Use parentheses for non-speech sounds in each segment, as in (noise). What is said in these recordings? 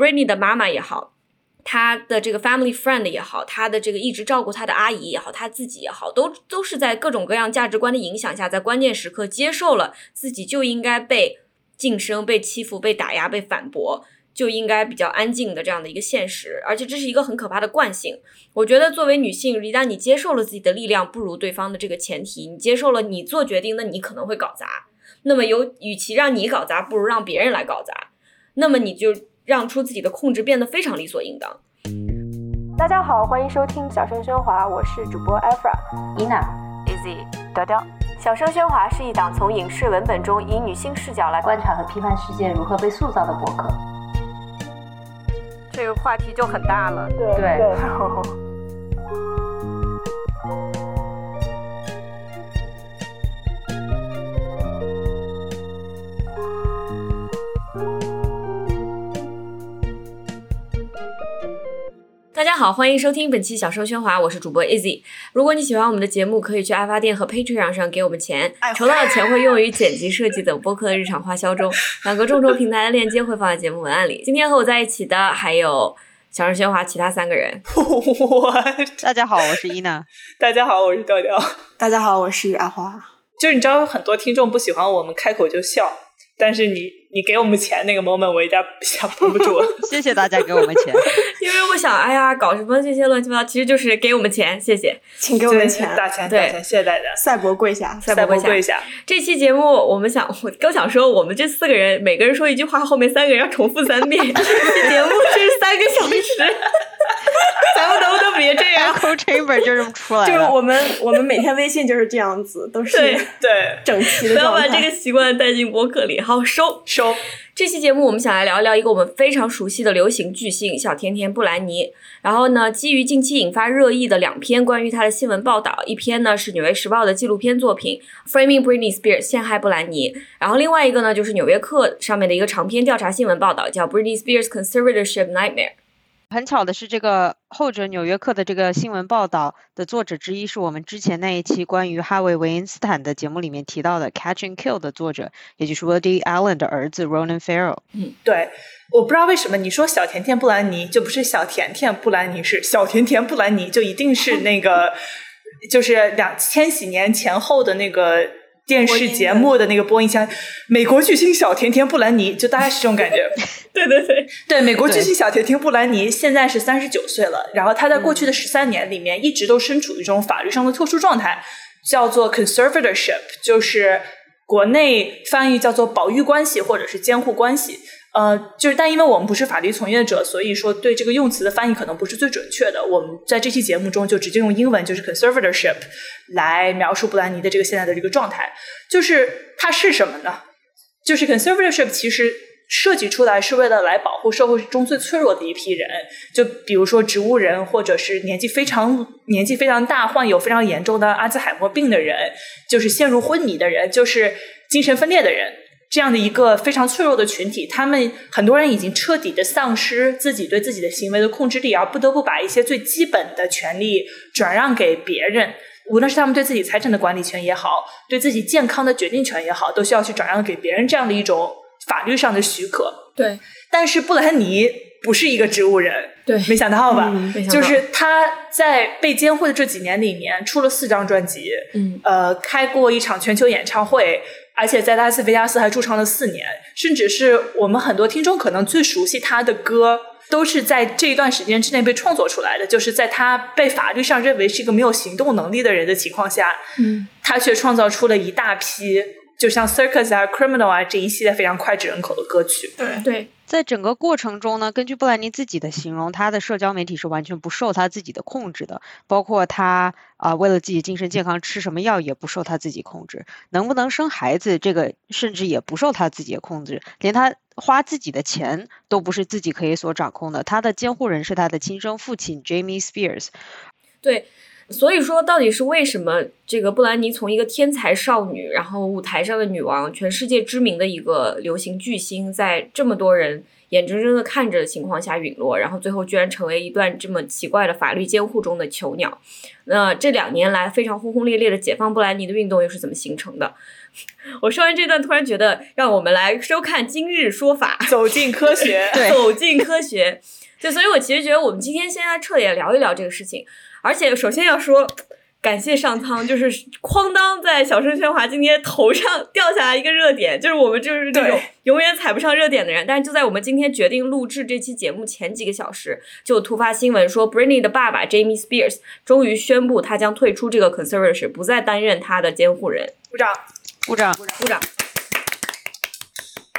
Britney 的妈妈也好，她的这个 family friend 也好，她的这个一直照顾她的阿姨也好，她自己也好，都都是在各种各样价值观的影响下，在关键时刻接受了自己就应该被晋升、被欺负、被打压、被反驳。就应该比较安静的这样的一个现实，而且这是一个很可怕的惯性。我觉得作为女性，一旦你接受了自己的力量不如对方的这个前提，你接受了你做决定，那你可能会搞砸。那么有，与其让你搞砸，不如让别人来搞砸。那么你就让出自己的控制变得非常理所应当。大家好，欢迎收听《小声喧哗》，我是主播 Efra、Ina、Easy、调调。《小声喧哗》是一档从影视文本中以女性视角来观察和批判世界如何被塑造的博客。这个话题就很大了，对。(laughs) 大家好，欢迎收听本期小声喧哗，我是主播 Easy。如果你喜欢我们的节目，可以去爱发电和 Patreon 上给我们钱，筹到的钱会用于剪辑、设计等播客的日常花销中。(laughs) 两个众筹平台的链接会放在节目文案里。今天和我在一起的还有小声喧哗其他三个人。(laughs) 大家好，我是伊娜。(laughs) 大家好，我是调调。大家好，我是阿花。就是你知道，很多听众不喜欢我们开口就笑，但是你。你给我们钱那个 moment，我一点想绷不住。谢谢大家给我们钱，因为我想，哎呀，搞什么这些乱七八糟，其实就是给我们钱，谢谢，请给我们钱，大钱大钱，谢谢大家。赛博跪下，赛博跪下。这期节目我们想，我刚想说，我们这四个人每个人说一句话，后面三个人要重复三遍。这节目是三个小时，(laughs) 咱们能不能别这样？Echo Chamber 就这么出来就是我们，我们每天微信就是这样子，都是对对整齐的不要把这个习惯带进博客里，好收收。这期节目我们想来聊一聊一个我们非常熟悉的流行巨星小甜甜布兰妮。然后呢，基于近期引发热议的两篇关于她的新闻报道，一篇呢是《纽约时报》的纪录片作品《Framing Britney Spears》陷害布兰妮，然后另外一个呢就是《纽约客》上面的一个长篇调查新闻报道，叫《Britney Spears Conservatorship Nightmare》。很巧的是，这个后者《纽约客》的这个新闻报道的作者之一，是我们之前那一期关于哈维·韦因斯坦的节目里面提到的《Catch and Kill》的作者，也就是 Woody Allen 的儿子 Ronan Farrow。嗯，对，我不知道为什么你说小甜甜布兰妮就不是小甜甜布兰妮，是小甜甜布兰妮就一定是那个，就是两千禧年前后的那个。电视节目的那个播音腔，美国巨星小甜甜布兰妮，就大概是这种感觉。(laughs) 对对对对，美国巨星小甜甜布兰妮现在是三十九岁了，然后她在过去的十三年里面一直都身处于这种法律上的特殊状态，叫做 conservatorship，就是国内翻译叫做保育关系或者是监护关系。呃，就是，但因为我们不是法律从业者，所以说对这个用词的翻译可能不是最准确的。我们在这期节目中就直接用英文，就是 conservatorship 来描述布兰妮的这个现在的这个状态。就是它是什么呢？就是 conservatorship 其实设计出来是为了来保护社会中最脆弱的一批人，就比如说植物人，或者是年纪非常年纪非常大、患有非常严重的阿兹海默病的人，就是陷入昏迷的人，就是精神分裂的人。这样的一个非常脆弱的群体，他们很多人已经彻底的丧失自己对自己的行为的控制力，而不得不把一些最基本的权利转让给别人，无论是他们对自己财产的管理权也好，对自己健康的决定权也好，都需要去转让给别人这样的一种法律上的许可。对，但是布兰妮不是一个植物人，对，没想到吧？就是他在被监护的这几年里面，出了四张专辑，嗯，呃，开过一场全球演唱会。而且在拉斯维加斯还驻唱了四年，甚至是我们很多听众可能最熟悉他的歌，都是在这一段时间之内被创作出来的。就是在他被法律上认为是一个没有行动能力的人的情况下，嗯，他却创造出了一大批，就像 Circus 啊、Criminal 啊这一系列非常脍炙人口的歌曲。对对。在整个过程中呢，根据布兰妮自己的形容，她的社交媒体是完全不受她自己的控制的，包括她啊，为了自己精神健康吃什么药也不受她自己控制，能不能生孩子这个甚至也不受她自己的控制，连她花自己的钱都不是自己可以所掌控的。她的监护人是她的亲生父亲 Jamie Spears。对。所以说，到底是为什么这个布兰妮从一个天才少女，然后舞台上的女王，全世界知名的一个流行巨星，在这么多人眼睁睁的看着的情况下陨落，然后最后居然成为一段这么奇怪的法律监护中的囚鸟。那这两年来非常轰轰烈烈的解放布兰妮的运动又是怎么形成的？(laughs) 我说完这段，突然觉得让我们来收看今日说法，走进科学，(laughs) 走进科学。就所以，我其实觉得我们今天先来彻底聊一聊这个事情。而且，首先要说，感谢上苍，就是哐当在小声喧哗今天头上掉下来一个热点，就是我们就是这种对永远踩不上热点的人。但是就在我们今天决定录制这期节目前几个小时，就突发新闻说，Britney 的爸爸 Jamie Spears 终于宣布他将退出这个 conservatorship，不再担任他的监护人。鼓掌。鼓掌。鼓掌。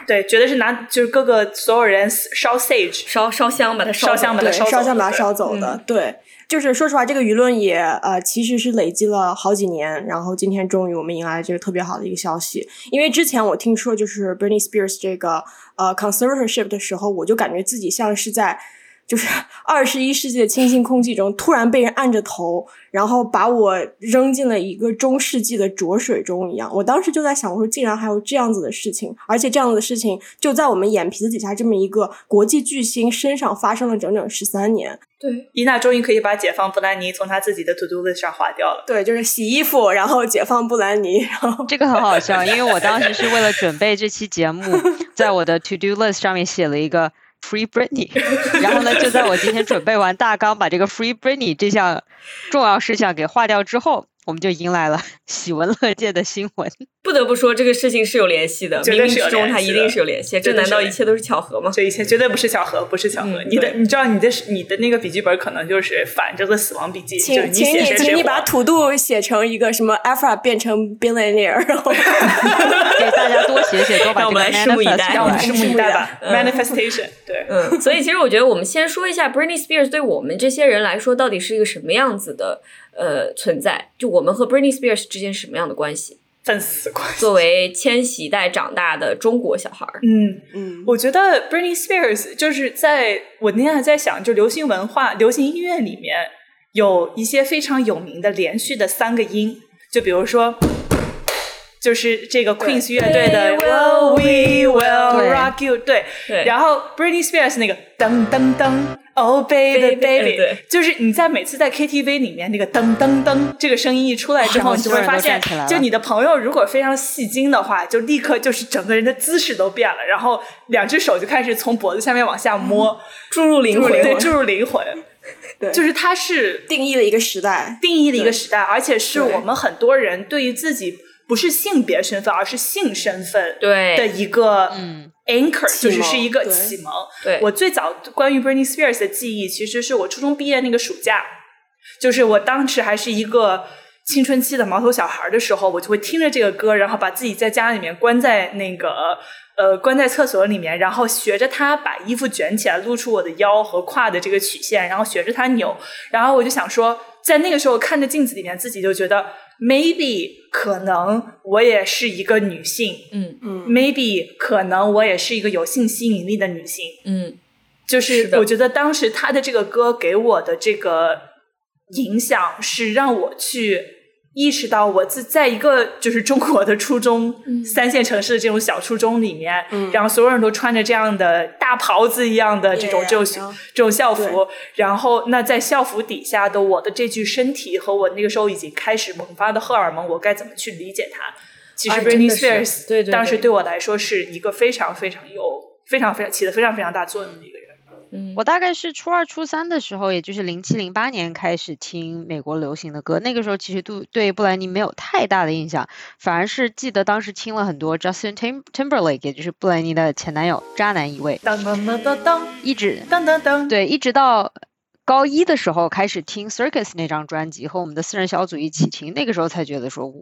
对，绝对是拿就是各个所有人烧 sage，烧烧香把它烧香把它烧香把它烧走的，对。就是说实话，这个舆论也呃，其实是累积了好几年，然后今天终于我们迎来了这个特别好的一个消息。因为之前我听说就是 Britney Spears 这个呃 conservatorship 的时候，我就感觉自己像是在就是 (laughs) 二十一世纪的清新空气中突然被人按着头，然后把我扔进了一个中世纪的浊水中一样。我当时就在想，我说竟然还有这样子的事情，而且这样子的事情就在我们眼皮子底下这么一个国际巨星身上发生了整整十三年。对，伊娜终于可以把解放布兰妮从她自己的 to do list 上划掉了。对，就是洗衣服，然后解放布兰妮，然后这个很好笑，因为我当时是为了准备这期节目，(laughs) 在我的 to do list 上面写了一个 Free Britney，然后呢，就在我今天准备完大纲，把这个 Free Britney 这项重要事项给划掉之后，我们就迎来了 (laughs) 喜闻乐见的新闻。不得不说这个事情是有联系的，冥冥绝对是有之中它一定是有联系。这难道一切都是巧合吗？这一切绝对不是巧合，不是巧合。嗯你的，你知道你的你的那个笔记本可能就是反着个死亡笔记，就是请请你写谁谁请你把土度写成一个什么 Afra 变成 billionaire，然后 (laughs) 给大家多写写，多把让我们来拭目以待让我们来拭目以待吧。嗯 Manifestation，对，嗯，所以其实我觉得我们先说一下 Britney Spears 对我们这些人来说到底是一个什么样子的呃存在，就我们和 Britney Spears 之间是什么样的关系？粉丝关系。作为千禧代长大的中国小孩儿，嗯，嗯，我觉得 Britney Spears 就是在我那天还在想，就流行文化、流行音乐里面有一些非常有名的连续的三个音，就比如说。就是这个 Queen's 乐队的 Will We Will 对 Rock You，对，对。然后 Britney Spears 那个噔噔噔，Oh baby 对。就是你在每次在 KTV 里面那个噔噔噔这个声音一出来之后，你就会发现就你的朋友如果非常戏精的话，就立刻就是整个人的姿势都变了，然后两只手就开始从脖子下面往下摸，(laughs) 注入灵魂，对，注入灵魂，对。就是它是定义了一个时代。定义了一个时代，而且是我们很多人对于自己不是性别身份，而是性身份对的一个嗯 anchor，就是是一个启蒙。对我最早关于 Britney Spears 的记忆，其实是我初中毕业那个暑假，就是我当时还是一个青春期的毛头小孩的时候，我就会听着这个歌，然后把自己在家里面关在那个呃关在厕所里面，然后学着他把衣服卷起来，露出我的腰和胯的这个曲线，然后学着他扭，然后我就想说，在那个时候看着镜子里面，自己就觉得 maybe 可能我也是一个女性。嗯。嗯，maybe 可能我也是一个有性吸引力的女性，嗯，就是我觉得当时他的这个歌给我的这个影响是让我去意识到我自在一个就是中国的初中、三线城市的这种小初中里面，嗯。然后所有人都穿着这样的大袍子一样的这种这种这种校服，然后那在校服底下的我的这具身体和我那个时候已经开始萌发的荷尔蒙，我该怎么去理解它？其实哎 Britney Spears 当时对我来说是一个非常非常有非常非常起的非常非常大作用的一个人。嗯我大概是初二、初三的时候，也就是零七、零八年开始听美国流行的歌。那个时候其实对对布兰妮没有太大的印象，反而是记得当时听了很多 Justin Tim Timberlake，也就是布兰妮的前男友，渣男一位，当当当当当一直当当当，对，一直到高一的时候开始听 Circus 那张专辑，和我们的四人小组一起听，那个时候才觉得说，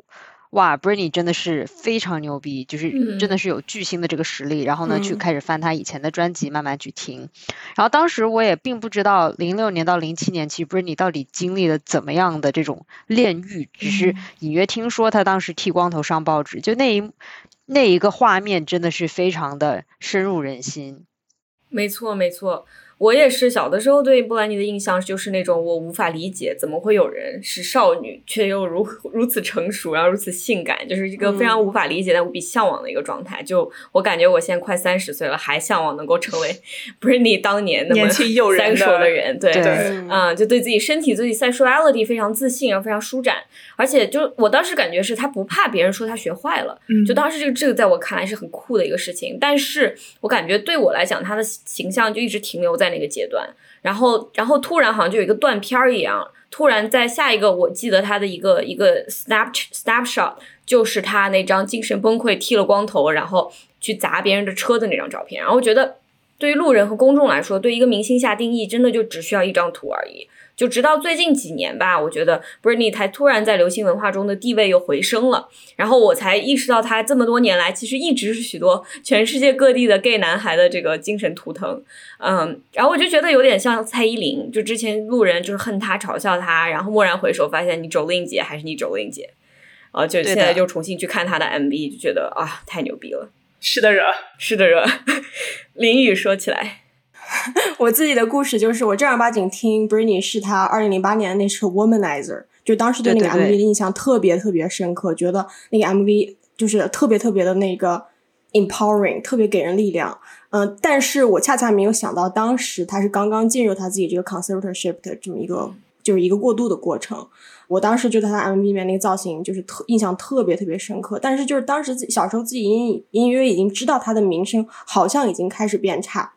哇，Britney 真的是非常牛逼，就是真的是有巨星的这个实力。然后呢，去嗯开始翻他以前的专辑，慢慢去听。然后当时我也并不知道，零六年到零七年，其实 Britney 到底经历了怎么样的这种炼狱，只是隐约听说她当时剃光头上报纸，就那一那一个画面真的是非常的深入人心。没错，没错。我也是小的时候对布兰妮的印象就是那种我无法理解，怎么会有人是少女却又如如此成熟，然后如此性感，就是一个非常无法理解但无比向往的一个状态。就我感觉我现在快三十岁了，还向往能够成为 (laughs) Britney 当年那么年轻诱人的的人，对对嗯，就对自己身体、自己 sexuality 非常自信，然后非常舒展，而且就我当时感觉是他不怕别人说他学坏了，嗯就当时这个这个在我看来是很酷的一个事情，但是我感觉对我来讲，他的形象就一直停留在那个阶段，然后然后突然好像就有一个断片儿一样，突然在下一个我记得他的一个一个 snap snapshot 就是他那张精神崩溃、剃了光头，然后去砸别人的车的那张照片，然后我觉得对于路人和公众来说，对一个明星下定义，真的就只需要一张图而已。就直到最近几年吧，我觉得 Britney 才突然在流行文化中的地位又回升了，然后我才意识到她这么多年来其实一直是许多全世界各地的 gay 男孩的这个精神图腾。嗯，然后我就觉得有点像蔡依林，就之前路人就是恨她、嘲笑她，然后蓦然回首发现你周令姐还是你周令姐，啊，就现在就重新去看她的 MV，就觉得啊太牛逼了。是的惹。是的热，(laughs) 淋雨说起来，(laughs) 我自己的故事就是，我正儿八经听 Britney 是她二零零八年的那首 Womanizer，就当时对那个 MV 的印象特别特别深刻，觉得那个 MV 就是特别特别的那个 empowering，特别给人力量。嗯、但是我恰恰没有想到，当时他是刚刚进入他自己这个 conservatorship 的这么一个，就是一个过渡的过程。我当时就在他 MV 里面那个造型，就是特印象特别特别深刻。但是就是当时自小时候自己隐隐约约已经知道他的名声好像已经开始变差。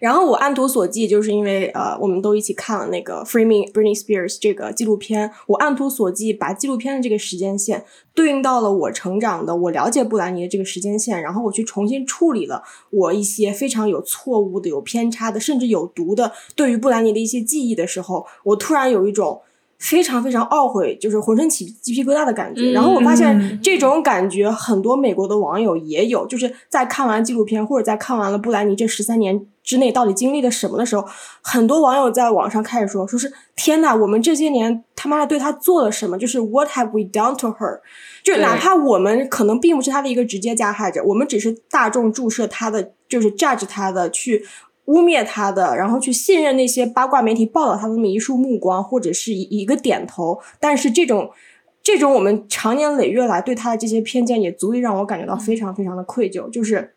然后我按图索骥，就是因为呃，我们都一起看了那个《Framing Britney Spears》这个纪录片，我按图索骥把纪录片的这个时间线对应到了我成长的、我了解布兰妮的这个时间线，然后我去重新处理了我一些非常有错误的、有偏差的，甚至有毒的对于布兰妮的一些记忆的时候，我突然有一种。非常非常懊悔，就是浑身起鸡皮疙瘩的感觉。嗯然后我发嗯现这种感觉很多美国的网友也有，就是在看完纪录片或者在看完了布兰妮这十三年之内到底经历了什么的时候，很多网友在网上开始说，说是天呐，我们这些年他妈的对她做了什么？就是 What have we done to her？就哪怕我们可能并不是她的一个直接加害者，我们只是大众注射她的，就是 judge 她的去。污蔑他的，然后去信任那些八卦媒体报道他那么一束目光，或者是一一个点头，但是这种这种我们长年累月来对他的这些偏见，也足以让我感觉到非常非常的愧疚。就是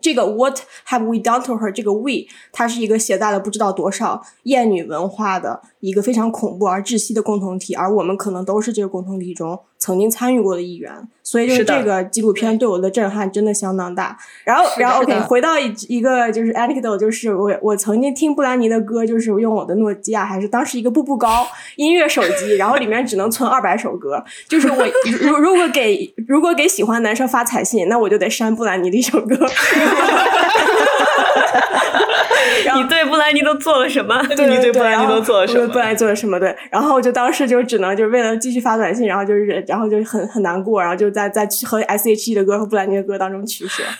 这个 What have we done to her？这个 we，它是一个携带了不知道多少厌女文化的一个非常恐怖而窒息的共同体，而我们可能都是这个共同体中曾经参与过的一员。所以，就是这个纪录片对我的震撼真的相当大。然后，然后 OK，回到一一个就是 anecdote，就是我我曾经听布兰妮的歌，就是用我的诺基亚，还是当时一个步步高音乐手机，然后里面只能存二百首歌。就是我如如果给如果给喜欢男生发彩信，那我就得删布兰妮的一首歌。(laughs) 你对布兰妮都做了什么？对你对对布兰妮都做了什么布兰妮做了什么？对，然后就当时就只能就是为了继续发短信，然后就是然后就很很难过，然后就在在和 S.H.E 的歌和布兰妮的歌当中取舍。(laughs)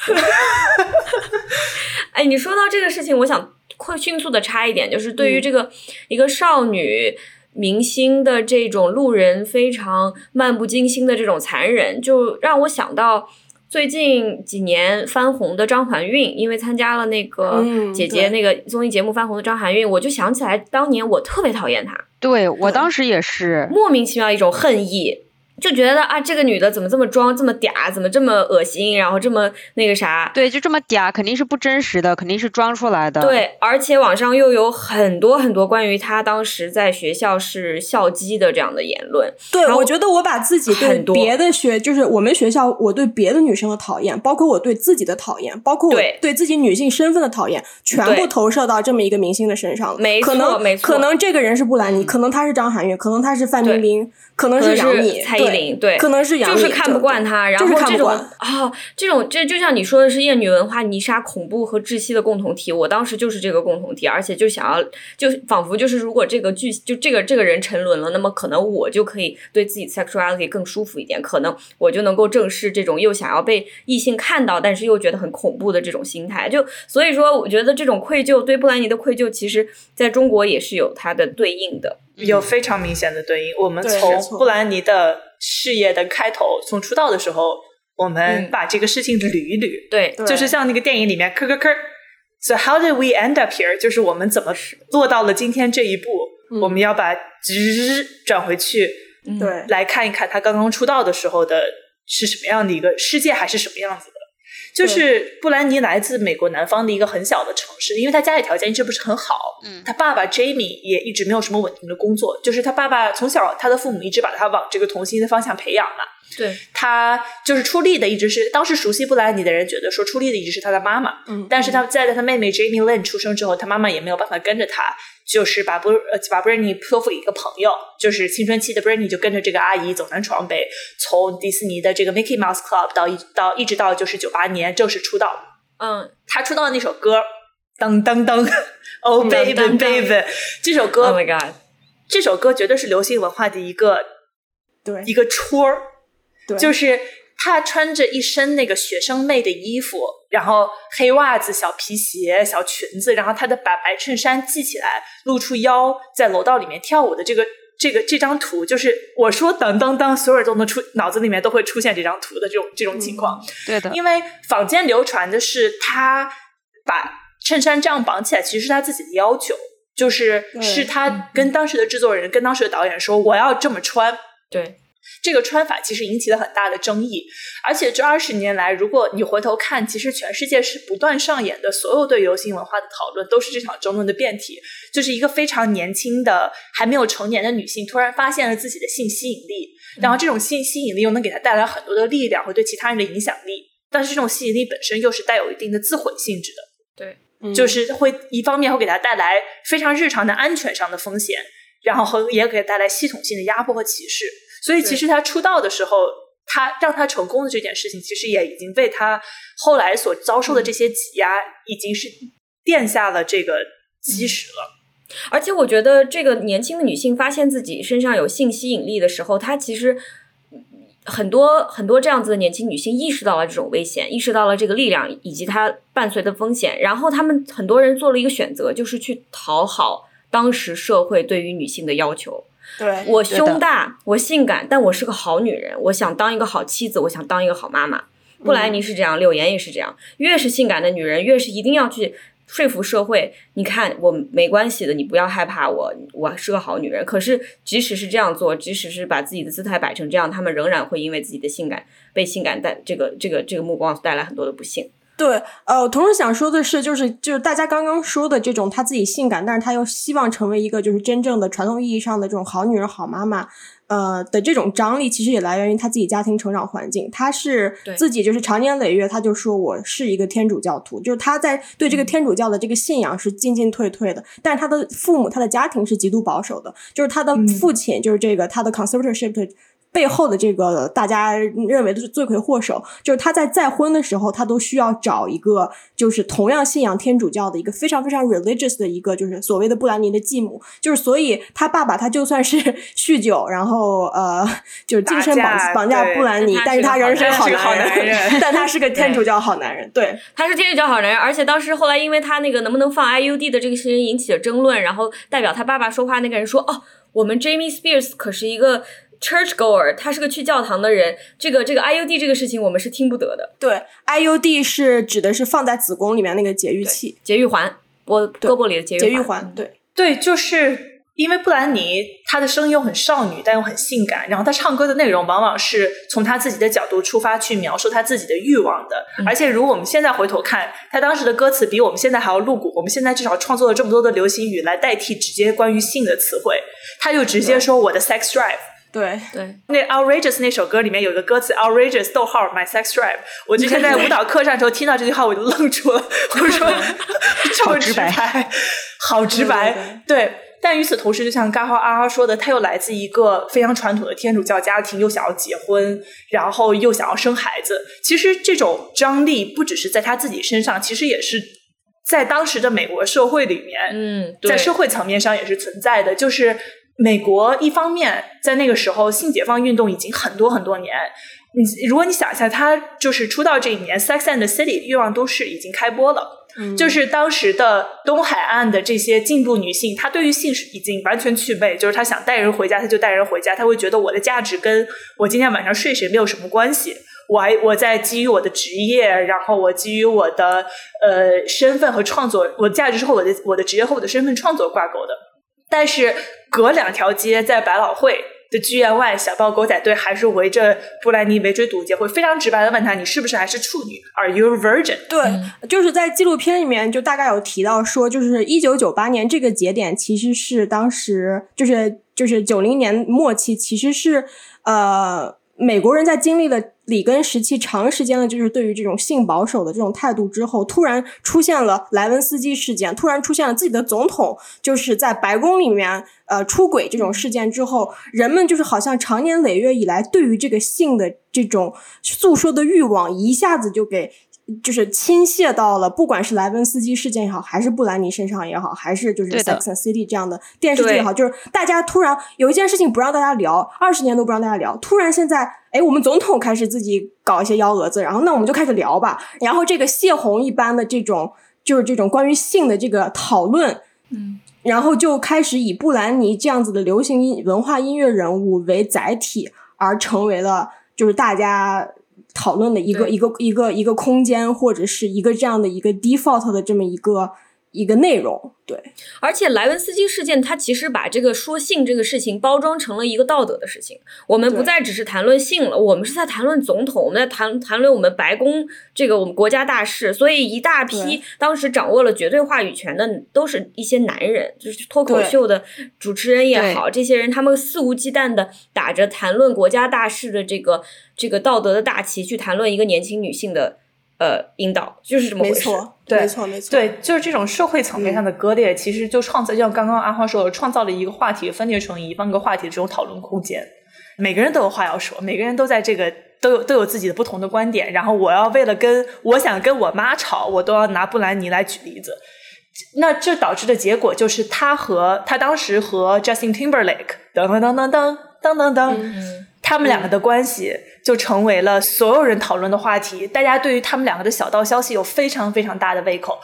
(laughs) 哎，你说到这个事情，我想快迅速的插一点，就是对于嗯这个、一个少女明星的这种路人非常漫不经心的这种残忍，就让我想到。最近几年翻红的张含韵，因为参加了那个嗯姐姐那个综艺节目翻红的张含韵，我就想起来当年我特别讨厌她，对我当时也是，莫名其妙一种恨意，就觉得啊，这个女的怎么这么装，这么嗲，怎么这么恶心，然后这么那个啥，对，就这么嗲，肯定是不真实的，肯定是装出来的。，对，而且网上又有很多很多关于她当时在学校是校鸡的这样的言论。对，我觉得我把自己对别的学，就是我们学校，我对别的女生的讨厌，包括我对自己的讨厌，包括我对对自己女性身份的讨厌，全部投射到这么一个明星的身上了。没可能错没错可能这个人是布兰妮，可能她是张含韵，可能她是范冰冰，可能可能是杨幂，对，可能是杨，就是看不惯他，然后这种啊、这种这就像你说的是厌女文化泥沙恐怖和窒息的共同体，我当时就是这个共同体，而且就想要就仿佛就是如果这个剧就这个这个人沉沦了，那么可能我就可以对自己 sexuality 更舒服一点，可能我就能够正视这种又想要被异性看到，但是又觉得很恐怖的这种心态。就所以说，我觉得这种愧疚对布兰妮的愧疚，其实在中国也是有它的对应的。有非常明显的对应。我们从布兰妮的事业的开头，从出道的时候，我们嗯。把这个事情捋一捋，对，对就是像那个电影里面，吭吭吭，So how did we end up here？就是我们怎么落到了今天这一步？我们要把直转回去，对，来看一看他刚刚出道的时候的是什么样的一个世界，还是什么样子的。就是布兰妮来自美国南方的一个很小的城市，因为她家里条件一直不是很好。嗯，他爸爸 Jamie 也一直没有什么稳定的工作，就是他爸爸从小他的父母一直把他往这个童星的方向培养嘛。对，他就是出力的，一直是当时熟悉布兰妮的人觉得说出力的一直是他的妈妈。嗯。但是他在他妹妹 Jamie Lynn 出生之后，他妈妈也没有办法跟着他，就是把布呃把 Britney 托付给一个朋友，就是青春期的 Britney 就跟着这个阿姨走南闯北，从迪士尼的这个 Mickey Mouse Club 到一到一直到就是九八年正式出道。嗯，他出道的那首歌，噔噔噔，(laughs) Oh 嗯 baby baby，这首歌 Oh my god，这首歌绝对是流行文化的一个对。一个戳儿，对，就是他穿着一身那个学生妹的衣服，然后黑袜子、小皮鞋、小裙子，然后他的把白衬衫系起来，露出腰，在楼道里面跳舞的这个这个这张图，就是我说当当当，所有人都能出脑子里面都会出现这张图的这种这种情况。对的，因为坊间流传的是他把衬衫这样绑起来，其实是他自己的要求，就是是他跟当时的制作人、跟当时的导演说我要这么穿。对，这个穿法其实引起了很大的争议，而且这二十年来，如果你回头看，其实全世界是不断上演的所有对流行文化的讨论，都是这场争论的辩题。就是一个非常年轻的还没有成年的女性，突然发现了自己的性吸引力，然后这种性吸引力又能给她带来很多的力量和对其他人的影响力，但是这种吸引力本身又是带有一定的自毁性质的。嗯就是会一方面会给她带来非常日常的安全上的风险，然后和也给他带来系统性的压迫和歧视。所以其实他出道的时候，他让他成功的这件事情，其实也已经为他后来所遭受的这些挤压，已经是垫下了这个基石了。而且我觉得这个年轻的女性发现自己身上有性吸引力的时候，她其实很多很多这样子的年轻女性意识到了这种危险，意识到了这个力量以及它伴随的风险，然后她们很多人做了一个选择，就是去讨好当时社会对于女性的要求。对，我胸大，我性感，但我是个好女人，我想当一个好妻子，我想当一个好妈妈。布莱尼是这样，柳岩也是这样。越是性感的女人，越是一定要去说服社会。你看，我没关系的，你不要害怕我，我是个好女人。可是，即使是这样做，即使是把自己的姿态摆成这样，他们仍然会因为自己的性感被性感带这个这个这个目光带来很多的不幸。对，呃，我同时想说的是，就是就是大家刚刚说的这种她自己性感，但是她又希望成为一个就是真正的传统意义上的这种好女人、好妈妈，呃的这种张力，其实也来源于她自己家庭成长环境。她是自己就是长年累月，她就说我是一个天主教徒，就是她在对这个天主教的这个信仰是进进退退的，但是她的父母、她的家庭是极度保守的，就是她的父亲就是这个她的 conservatorship 的背后的这个大家认为的是罪魁祸首，就是他在再婚的时候，他都需要找一个就是同样信仰天主教的一个非常非常 religious 的一个就是所谓的布兰妮的继母，就是所以他爸爸他就算是 (laughs) 酗酒，然后呃就是精神绑绑架布兰妮但，是他仍然是个好男人但他是个 (laughs) 天主教好男人，对。他是天主教好男人，而且当时后来因为他那个能不能放 IUD 的这个事情引起了争论，然后代表他爸爸说话那个人说：“哦，我们 Jamie Spears 可是一个 church goer，他是个去教堂的人，这个这个 IUD 这个事情我们是听不得的。对，IUD 是指的是放在子宫里面那个节育器，节育环，我胳膊里的节育节育环，环，对。对，就是因为布兰妮她的声音又很少女，但又很性感，然后她唱歌的内容往往是从她自己的角度出发去描述她自己的欲望的。而且如果我们现在回头看，她当时的歌词比我们现在还要露骨。我们现在至少创作了这么多的流行语来代替直接关于性的词汇，她就直接说我的 sex drive。对，对，那 outrageous 那首歌里面有一个歌词 outrageous 逗号 my sex drive，我之前在舞蹈课上的时候听到这句话我就愣住了，我说 (laughs) 这么直白，好直白，对。但与此同时，就像嘎哈阿哈说的，他又来自一个非常传统的天主教家庭，又想要结婚，然后又想要生孩子。其实这种张力不只是在他自己身上，其实也是在当时的美国社会里面，嗯，在社会层面上也是存在的。就是美国一方面在那个时候性解放运动已经很多很多年，你如果你想一下，他就是出道这一年，《Sex and the City》欲望都市已经开播了。就是当时的东海岸的这些进步女性，她对于性是已经完全具备，就是她想带人回家，她就带人回家，她会觉得我的价值跟我今天晚上睡谁没有什么关系。我还 (laughs) 我在基于我的职业，然后我基于我的呃身份和创作，我的价值是和我的我的职业和我的身份创作挂钩的。但是隔两条街，在百老汇的剧院外，小豹狗仔队还是围着布兰妮围追堵截，会非常直白的问他：“你是不是还是处女？Are you a virgin？” 对，就是在纪录片里面就大概有提到说，就是一九九八年这个节点其实是当时就是就是九零年末期，其实是呃。美国人在经历了里根时期长时间的，就是对于这种性保守的这种态度之后，突然出现了莱文斯基事件，突然出现了自己的总统就是在白宫里面呃出轨这种事件之后，人们就是好像长年累月以来对于这个性的这种诉说的欲望一下子就给。就是倾泻到了，不管是莱文斯基事件也好，还是布兰妮身上也好，还是就是《Sex and City》这样的电视剧也好，就是大家突然有一件事情不让大家聊，二十年都不让大家聊，突然现在，哎，我们总统开始自己搞一些幺蛾子，然后那我们就开始聊吧，然后这个泄洪一般的这种，就是这种关于性的这个讨论，嗯，然后就开始以布兰妮这样子的流行音文化音乐人物为载体，而成为了就是大家。讨论的一个一个一个一个空间，或者是一个这样的一个 default 的这么一个一个内容。对，而且莱文斯基事件，它其实把这个说性这个事情包装成了一个道德的事情。我们不再只是谈论性了，我们是在谈论总统，我们在谈谈论我们白宫这个我们国家大事。所以一大批当时掌握了绝对话语权的，都是一些男人，就是脱口秀的主持人也好，这些人他们肆无忌惮的打着谈论国家大事的这个这个道德的大旗，去谈论一个年轻女性的。呃，引导就是这么回事，对，没错，没错，对，就是这种社会层面上的割裂，其实就创造，就像刚刚阿花说的，创造了一个话题分裂成一万个话题的这种讨论空间。每个人都有话要说，每个人都在这个都有都有自己的不同的观点。然后我要为了跟我想跟我妈吵，我都要拿布兰妮来举例子。那这导致的结果就是，他和他当时和 Justin Timberlake 噔噔噔噔噔噔噔噔。他们两个的关系就成为了所有人讨论的话题，大家对于他们两个的小道消息有非常非常大的胃口。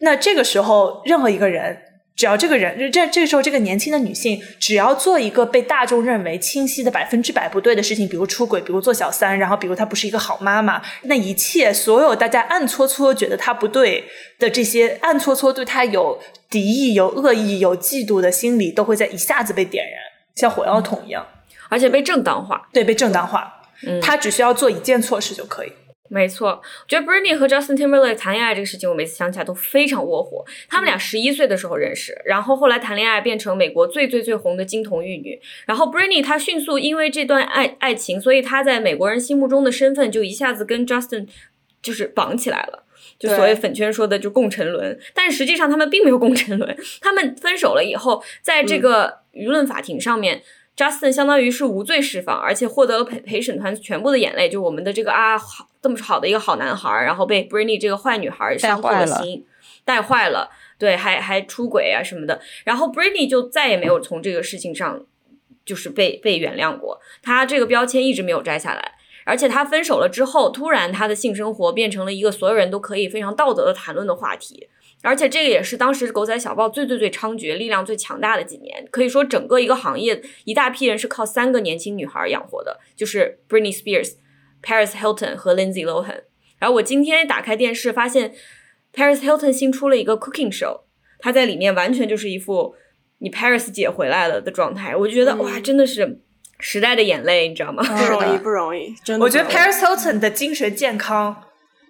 那这个时候，任何一个人，只要这个人，这这个时候这个年轻的女性，只要做一个被大众认为清晰的百分之百不对的事情，比如出轨，比如做小三，然后比如她不是一个好妈妈，那一切所有大家暗搓搓觉得她不对的这些暗搓搓对她有敌意、有恶意、有嫉妒的心理，都会在一下子被点燃，像火药桶一样。而且被正当化，对，被正当化。嗯，他只需要做一件错事就可以。没错，我觉得 Britney 和 Justin Timberlake 谈恋爱这个事情，我每次想起来都非常窝火。他们俩十一岁的时候认识，然后后来谈恋爱，变成美国最最最红的金童玉女。然后 Britney 她迅速因为这段爱爱情，所以她在美国人心目中的身份就一下子跟 Justin 就是绑起来了，就所谓粉圈说的就共沉沦。但实际上他们并没有共沉沦，他们分手了以后，在这个舆论法庭上面。Justin 相当于是无罪释放，而且获得了陪陪审团全部的眼泪，就我们的这个啊好这么好的一个好男孩，然后被 Britney 这个坏女孩伤透了心，带坏了，对，还还出轨啊什么的，然后 Britney 就再也没有从这个事情上就是被被原谅过，他这个标签一直没有摘下来，而且他分手了之后，突然他的性生活变成了一个所有人都可以非常道德的谈论的话题。而且这个也是当时狗仔小报最最最猖獗、力量最强大的几年，可以说整个一个行业一大批人是靠三个年轻女孩养活的，就是 Britney Spears、Paris Hilton 和 Lindsay Lohan。然后我今天打开电视，发现 Paris Hilton 新出了一个 Cooking Show，她在里面完全就是一副你 Paris 姐回来了的状态，我就觉得哇，真的是时代的眼泪，你知道吗？不容易，不容易，真的。我觉得 Paris Hilton 的精神健康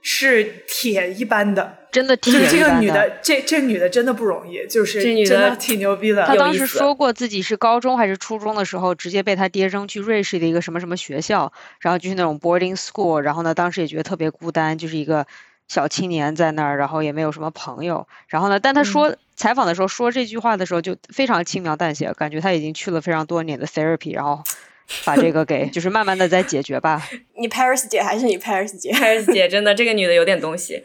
是铁一般的。真的，就是这个女的，这这女的真的不容易，就是这女的挺牛逼的。她当时说过自己是高中还是初中的时候，直接被她爹扔去瑞士的一个什么什么学校，然后就是那种 boarding school，然后呢，当时也觉得特别孤单，就是一个小青年在那儿，然后也没有什么朋友。然后呢，但她说采访的时候说这句话的时候就非常轻描淡写，感觉她已经去了非常多年的 therapy，然后。把这个给，(laughs) 就是慢慢的在解决吧。你 Paris 姐还是你 Paris 姐？Paris 姐 (laughs) 真的这个女的有点东西。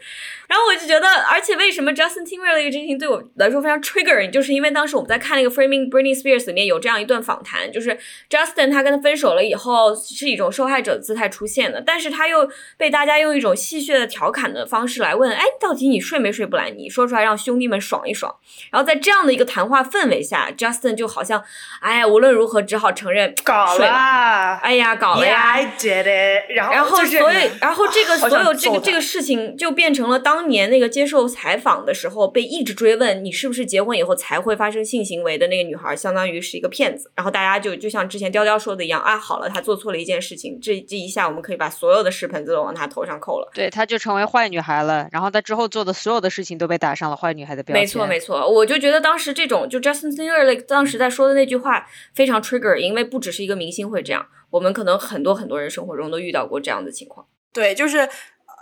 然后我就觉得，而且为什么 Justin Timberlake 这情对我来说非常 triggering，就是因为当时我们在看那个 Framing Britney Spears 里面有这样一段访谈，就是 Justin 他跟他分手了以后是一种受害者姿态出现的，但是他又被大家用一种戏谑的调侃的方式来问，哎，到底你睡没睡布兰妮？说出来让兄弟们爽一爽。然后在这样的一个谈话氛围下，Justin 就好像，哎呀，无论如何只好承认 (laughs) 搞了。哎呀，搞了呀！然后然后所以，然后这个所有这个这个事情就变成了当年那个接受采访的时候被一直追问你是不是结婚以后才会发生性行为的那个女孩，相当于是一个骗子。然后大家就就像之前雕雕说的一样啊，好了，她做错了一件事情，这这一下我们可以把所有的屎盆子都往她头上扣了。对，她就成为坏女孩了。然后她之后做的所有的事情都被打上了坏女孩的标签。没错，没错，我就觉得当时这种就 Justin Timberlake 当时在说的那句话非常 trigger，因为不只是一个明星会这样，我们可能很多很多人生活中都遇到过这样的情况。对，就是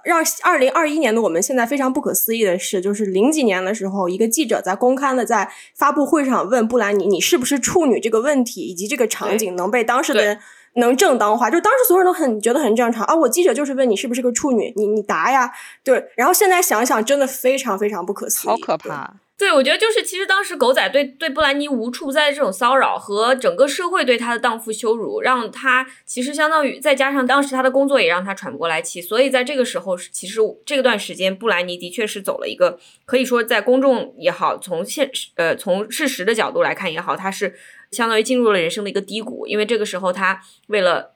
让二零二一年的我们现在非常不可思议的是，就是零几年的时候，一个记者在公开的在发布会上问布兰妮你是不是处女这个问题，以及这个场景能被当事的人能正当化，就当时所有人都很觉得很正常啊。我记者就是问你是不是个处女，你你答呀，对。然后现在想想，真的非常非常不可思议，好可。怕。对，我觉得就是，其实当时狗仔对对布兰妮无处不在的这种骚扰和整个社会对她的荡妇羞辱，让她其实相当于再加上当时她的工作也让她喘不过来气，所以在这个时候，其实这段时间布兰妮的确是走了一个可以说在公众也好，从现实呃从事实的角度来看也好，她是相当于进入了人生的一个低谷，因为这个时候她为了。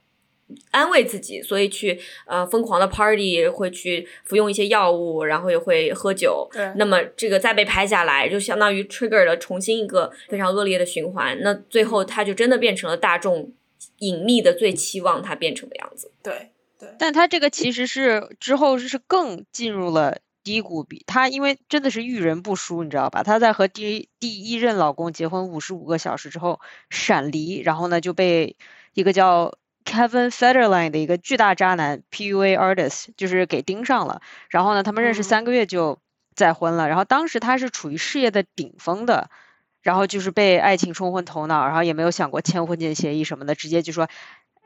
安慰自己，所以去呃疯狂的 party，会去服用一些药物，然后也会喝酒。对那么这个再被拍下来，就相当于 trigger 了重新一个非常恶劣的循环。那最后他就真的变成了大众隐秘的最期望他变成的样子。对对但他这个其实是之后是更进入了低谷，比他因为真的是遇人不淑，你知道吧？她在和第一第一任老公结婚五十五个小时之后闪离，然后呢就被一个叫 Kevin Federline 的一个巨大渣男 PUA artist 就是给盯上了，然后呢他们认识嗯三个月就再婚了，然后当时他是处于事业的顶峰的。然后就是被爱情冲昏头脑，然后也没有想过签婚前协议什么的，直接就说：“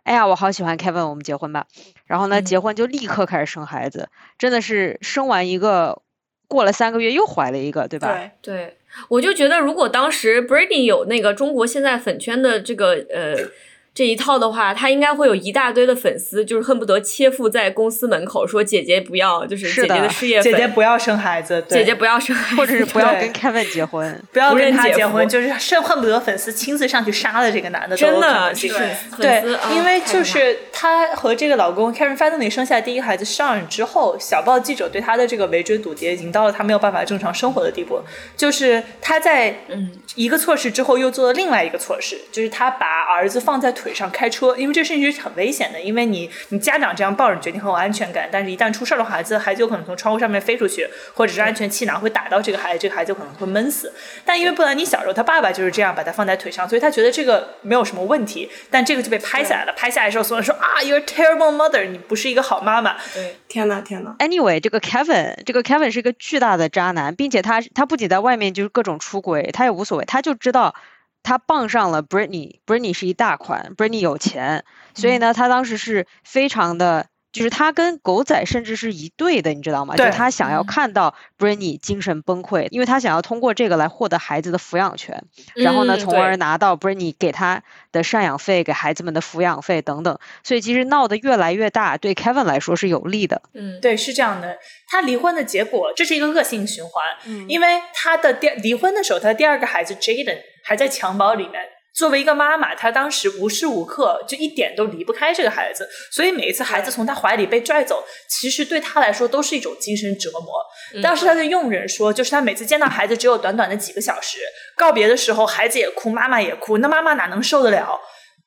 哎呀，我好喜欢 Kevin，我们结婚吧。”然后呢，嗯结婚就立刻开始生孩子，真的是生完一个，过了三个月又怀了一个，对吧？对对，我就觉得如果当时 Britney 有那个中国现在粉圈的这个呃。这一套的话，他应该会有一大堆的粉丝，就是恨不得切腹在公司门口说：“姐姐不要，就是姐姐的事业粉，姐姐不要生孩子，对姐姐不要生孩子，或者是不要跟 Kevin 结婚。不要跟他结婚，就是甚恨不得粉丝亲自上去杀了这个男的真。的是对因为就是她和这个老公 Karen Federline 生下第一个孩子 Sean 之后，小报记者对她的这个围追堵截，已经到了她没有办法正常生活的地步。就是她在嗯一个措施之后，又做了另外一个措施，就是她把儿子放在腿上开车，因为这个事情是很危险的，因为你你家长这样抱着，你觉得你很有安全感，但是一旦出事儿的话，孩子孩子有可能从窗户上面飞出去，或者是安全气囊会打到这个孩子，这个孩子有可能会闷死。但因为布兰妮小时候，他爸爸就是这样把他放在腿上，所以他觉得这个没有什么问题。但这个就被拍下来了，拍下来的时候，所有人说啊，you're a terrible mother，你不是一个好妈妈。对，天呐天呐，Anyway，这个 Kevin，这个 Kevin 是一个巨大的渣男，并且他他不仅在外面就是各种出轨，他也无所谓，他就知道他傍上了 Britney，Britney 是一大款，Britney 有钱，所以呢，他当时是非常的。就是他跟狗仔甚至是一对的，你知道吗？就他想要看到 Britney 精神崩溃，因为他想要通过这个来获得孩子的抚养权，然后呢，嗯从而拿到 Britney 给他的赡养费、给孩子们的抚养费等等。所以其实闹得越来越大，对 Kevin 来说是有利的。嗯，对，是这样的。他离婚的结果，这是一个恶性循环，嗯因为他的第离婚的时候，他的第二个孩子 Jaden 还在襁褓里面。作为一个妈妈，她当时无时无刻就一点都离不开这个孩子，所以每一次孩子从她怀里被拽走，其实对她来说都是一种精神折磨。嗯当时她的佣人说，就是她每次见到孩子只有短短的几个小时，告别的时候孩子也哭，妈妈也哭，那妈妈哪能受得了？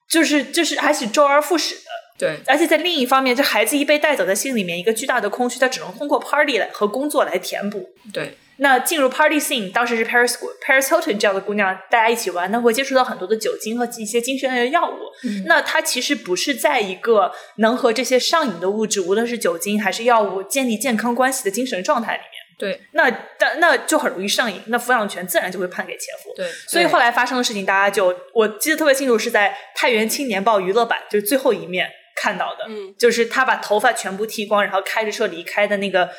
就是就是还是周而复始的。对，而且在另一方面，这孩子一被带走，在心里面一个巨大的空虚，她只能通过 party 来和工作来填补。对，那进入 party scene，当时是 Paris Paris Hilton 这样的姑娘，大家一起玩，那会接触到很多的酒精和一些精神类的药物。嗯那她其实不是在一个能和这些上瘾的物质，无论是酒精还是药物，建立健康关系的精神状态里面。对，那但那就很容易上瘾，那抚养权自然就会判给前夫。对，所以后来发生的事情，大家就我记得特别清楚，是在《太原青年报》娱乐版，就是最后一面看到的，嗯就是他把头发全部剃光，然后开着车离开的那个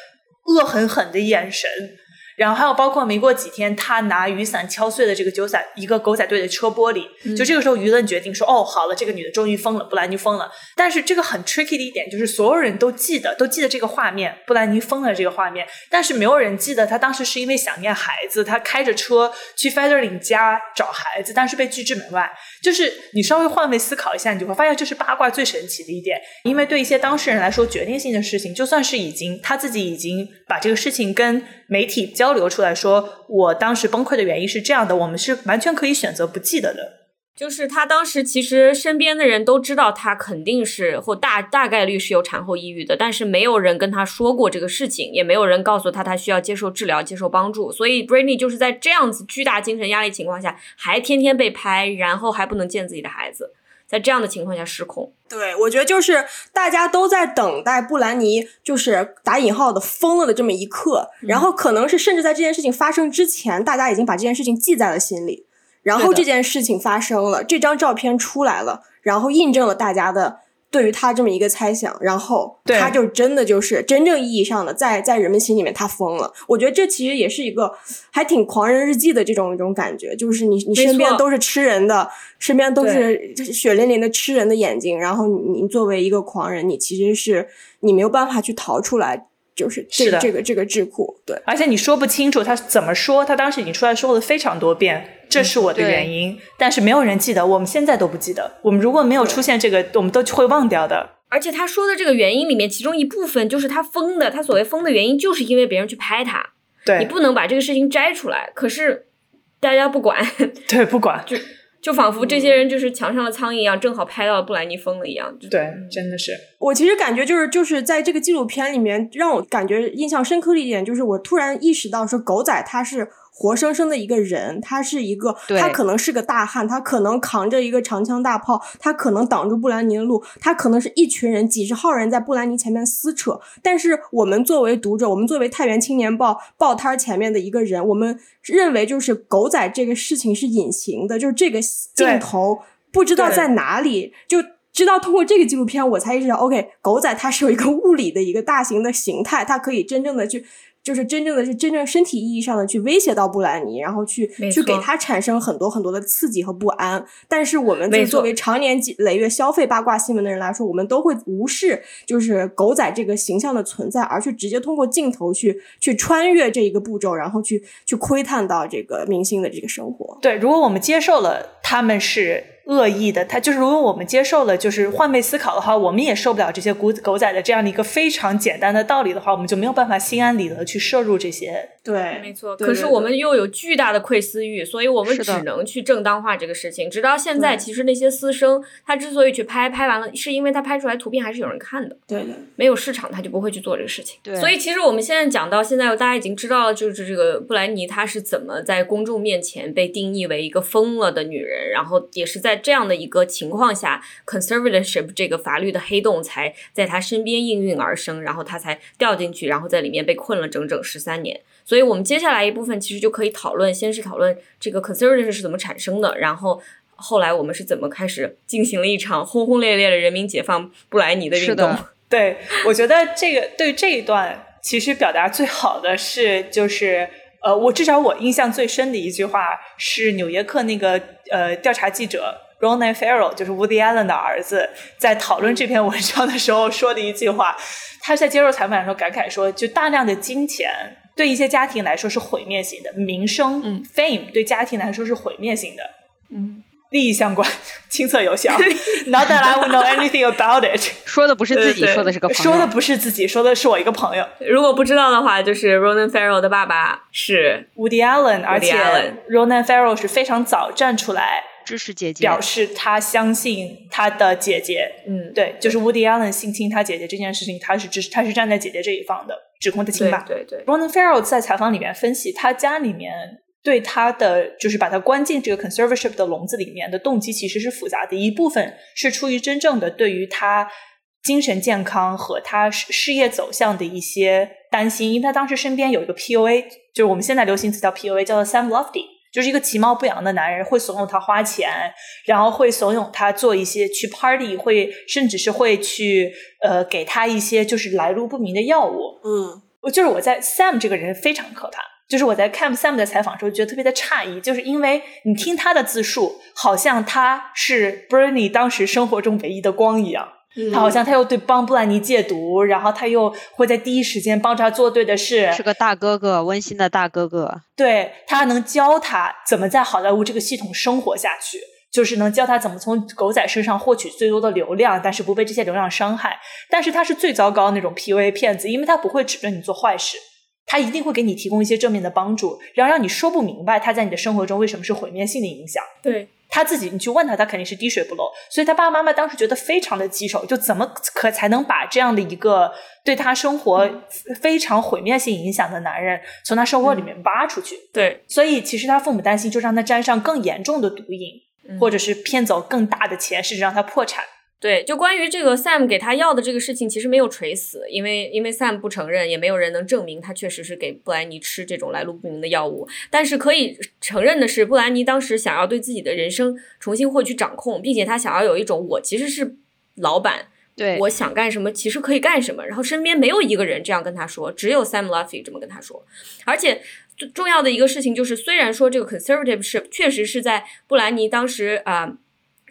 恶狠狠的眼神，然后还有包括没过几天，他拿雨伞敲碎了这个九仔一个狗仔队的车玻璃，就这个时候舆论决定说，哦，好了，这个女的终于疯了，布兰妮疯了。但是这个很 tricky 的一点就是，所有人都记得，都记得这个画面，布兰妮疯了这个画面，但是没有人记得她当时是因为想念孩子，她开着车去 Featherling 家找孩子，但是被拒之门外。就是你稍微换位思考一下，你就会发现这是八卦最神奇的一点，因为对一些当事人来说，决定性的事情，就算是已经他自己已经把这个事情跟媒体交流出来说，我当时崩溃的原因是这样的，我们是完全可以选择不记得的。就是他当时其实身边的人都知道他肯定是或大大概率是有产后抑郁的，但是没有人跟他说过这个事情，也没有人告诉他他需要接受治疗、接受帮助。所以 Britney 就是在这样子巨大精神压力情况下，还天天被拍，然后还不能见自己的孩子，在这样的情况下失控。对，我觉得就是大家都在等待布兰妮就是打引号的疯了的这么一刻，然后可能是甚至在这件事情发生之前，大家已经把这件事情记在了心里。然后这件事情发生了，这张照片出来了，然后印证了大家的对于他这么一个猜想，然后他就真的就是真正意义上的在在人们心里面他疯了。我觉得这其实也是一个还挺狂人日记的这种一种感觉，就是你你身边都是吃人的，身边都是血淋淋的吃人的眼睛，然后你作为一个狂人，你其实是你没有办法去逃出来。就是这个这个这个智库，对，而且你说不清楚他怎么说，他当时已经出来说了非常多遍，这是我的原因，但是没有人记得，我们现在都不记得，我们如果没有出现这个，我们都会忘掉的。而且他说的这个原因里面，其中一部分就是他疯的，他所谓疯的原因，就是因为别人去拍他，对你不能把这个事情摘出来，可是大家不管，(laughs) 对，不管 (laughs) 就。就仿佛这些人就是墙上的苍蝇一样，正好拍到布兰妮疯了一样。对，真的是。我其实感觉就是就是在这个纪录片里面，让我感觉印象深刻的一点，就是我突然意识到，说狗仔他是。活生生的一个人，他是一个，他可能是个大汉，他可能扛着一个长枪大炮，他可能挡住布兰妮的路，他可能是一群人，几十号人在布兰妮前面撕扯。但是我们作为读者，我们作为太原青年报报摊前面的一个人，我们认为就是狗仔这个事情是隐形的，就是这个镜头不知道在哪里，就直到通过这个纪录片，我才意识到，OK，狗仔它是有一个物理的一个大型的形态，它可以真正的去。就是真正的是真正身体意义上的去威胁到布兰妮，然后去去给他产生很多很多的刺激和不安。但是我们作为常年累月消费八卦新闻的人来说，我们都会无视就是狗仔这个形象的存在，而去直接通过镜头去去穿越这一个步骤，然后去去窥探到这个明星的这个生活。对，如果我们接受了他们是。恶意的，他就是如果我们接受了，就是换位思考的话，我们也受不了这些狗狗仔的这样的一个非常简单的道理的话，我们就没有办法心安理得去摄入这些。对，没错。可是我们又有巨大的窥私欲，所以我们只能去正当化这个事情。直到现在，其实那些私生他之所以去拍拍完了，是因为他拍出来图片还是有人看的。对的，没有市场他就不会去做这个事情。对。所以其实我们现在讲到现在，大家已经知道了，就是这个布兰妮她是怎么在公众面前被定义为一个疯了的女人，然后也是在这样的一个。情况下，conservatorship 这个法律的黑洞才在他身边应运而生，然后他才掉进去，然后在里面被困了整整十三年。所以我们接下来一部分其实就可以讨论，先是讨论这个 conservatorship 是怎么产生的，然后后来我们是怎么开始进行了一场轰轰烈烈的人民解放布莱尼的运动。(laughs) 对，我觉得这个对这一段其实表达最好的是，就是呃，我至少我印象最深的一句话是《纽约客》那个呃调查记者。Ronan Farrow 就是 Woody Allen 的儿子，在讨论这篇文章的时候说的一句话，他在接受采访的时候感慨说：“就大量的金钱对一些家庭来说是毁灭性的，名声、嗯，fame 对家庭来说是毁灭性的，嗯，利益相关，亲测有效。Not that I would know anything about it。说的不是自己，说的是个朋友。说的不是自己，说的是我一个朋友。如果不知道的话，就是 Ronan Farrow 的爸爸是 Woody Allen，而且 Ronan Farrow 是非常早站出来。”支持姐姐，表示他相信他的姐姐。嗯，对，就是 Woody Allen 性侵他姐姐这件事情，他是支持，他是站在姐姐这一方的，指控他亲爸。对对。Ronan Farrow 在采访里面分析，他家里面对他的就是把他关进这个 conservatorship 的笼子里面的动机其实是复杂的，一部分是出于真正的对于他精神健康和他事业走向的一些担心，因为他当时身边有一个 PUA，就是我们现在流行词叫 PUA，叫做 Sam Lofty。就是一个其貌不扬的男人，会怂恿他花钱，然后会怂恿他做一些去 party，会甚至是会去呃给他一些就是来路不明的药物。嗯，我就是我在 Sam 这个人非常可怕。就是我在看 Sam 的采访时候，觉得特别的诧异，就是因为你听他的自述，好像他是 Bernie 当时生活中唯一的光一样。他好像他又对帮布兰妮戒毒，然后他又会在第一时间帮他做对的事，是个大哥哥，温馨的大哥哥。对他还能教他怎么在好莱坞这个系统生活下去，就是能教他怎么从狗仔身上获取最多的流量，但是不被这些流量伤害。但是他是最糟糕那种 PUA 骗子，因为他不会指着你做坏事。他一定会给你提供一些正面的帮助，然后让你说不明白他在你的生活中为什么是毁灭性的影响。对他自己，你去问他，他肯定是滴水不漏。所以他爸爸妈妈当时觉得非常的棘手，就怎么可才能把这样的一个对他生活非常毁灭性影响的男人从他生活里面挖出去？对，所以其实他父母担心，就让他沾上更严重的毒瘾，或者是骗走更大的钱，甚至让他破产。对，就关于这个 Sam 给他要的这个事情，其实没有垂死，因为因为 Sam 不承认，也没有人能证明他确实是给布兰妮吃这种来路不明的药物。但是可以承认的是，布兰妮当时想要对自己的人生重新获取掌控，并且他想要有一种我其实是老板，对我想干什么其实可以干什么。然后身边没有一个人这样跟他说，只有 Sam Luffy 这么跟他说。而且最重要的一个事情就是，虽然说这个 conservative 是确实是在布兰妮当时啊。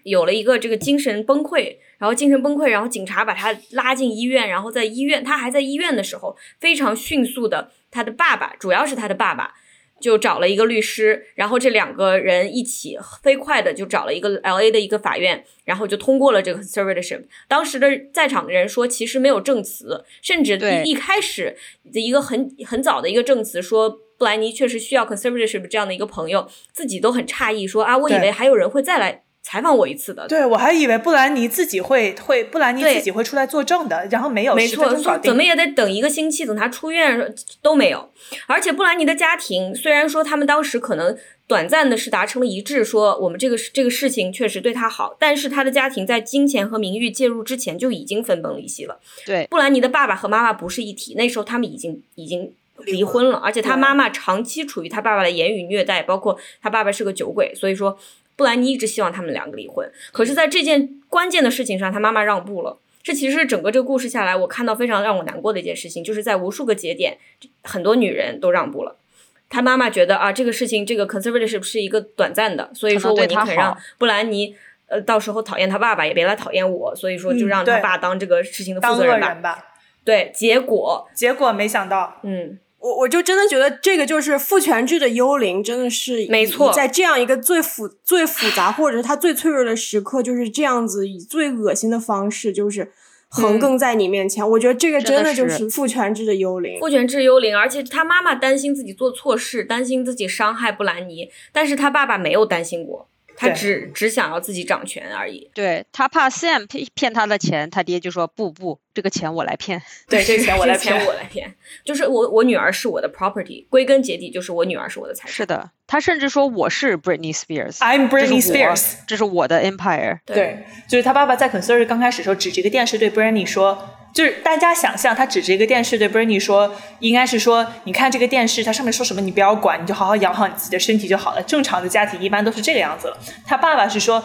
有了一个这个精神崩溃，然后精神崩溃，然后警察把他拉进医院，然后在医院，他还在医院的时候，非常迅速的，他的爸爸，主要是他的爸爸，就找了一个律师，然后这两个人一起飞快的就找了一个 L A 的一个法院，然后就通过了这个 conservatorship。当时的在场的人说，其实没有证词，甚至一一开始的一个很很早的一个证词说，布莱尼确实需要 conservatorship 这样的一个朋友，自己都很诧异，说啊，我以为还有人会再来。采访我一次的，对我还以为布兰妮自己会会布兰妮自己会出来作证的，然后没有，没错，怎么也得等一个星期，等他出院都没有。而且布兰妮的家庭虽然说他们当时可能短暂的是达成了一致，说我们这个这个事情确实对他好，但是他的家庭在金钱和名誉介入之前就已经分崩离析了。对，布兰妮的爸爸和妈妈不是一体，那时候他们已经已经离婚了，而且他妈妈长期处于他爸爸的言语虐待，包括他爸爸是个酒鬼，所以说。布兰妮一直希望他们两个离婚，可是，在这件关键的事情上，他妈妈让步了。这其实是整个这个故事下来，我看到非常让我难过的一件事情，就是在无数个节点，很多女人都让步了。她妈妈觉得啊，这个事情这个 conservatorship 是一个短暂的，所以说我宁肯让布兰妮呃到时候讨厌他爸爸，也别来讨厌我。所以说就让他爸当这个事情的负责人吧。对，结果结果没想到，嗯。我我就真的觉得这个就是父权制的幽灵，真的是没错，在这样一个最复最复杂或者是他最脆弱的时刻，就是这样子以最恶心的方式，就是横亘在你面前。我觉得这个真的就是父权制的幽灵，父权制幽灵。而且他妈妈担心自己做错事，担心自己伤害布兰妮，但是他爸爸没有担心过。他只只想要自己掌权而已。对他怕 Sam 骗骗他的钱，他爹就说不不，这个钱我来骗。对，这个钱我来骗，我来骗。就是我我女儿是我的 property，归根结底就是我女儿是我的财产。是的，他甚至说我是 Britney Spears，I'm Britney Spears，这是我的 empire。对，就是他爸爸在 Concert 刚开始时候指着一个电视对 Britney 说。就是大家想象，他指着一个电视对 Bernie 说，应该是说，你看这个电视，它上面说什么你不要管，你就好好养好你自己的身体就好了。正常的家庭一般都是这个样子了。他爸爸是说，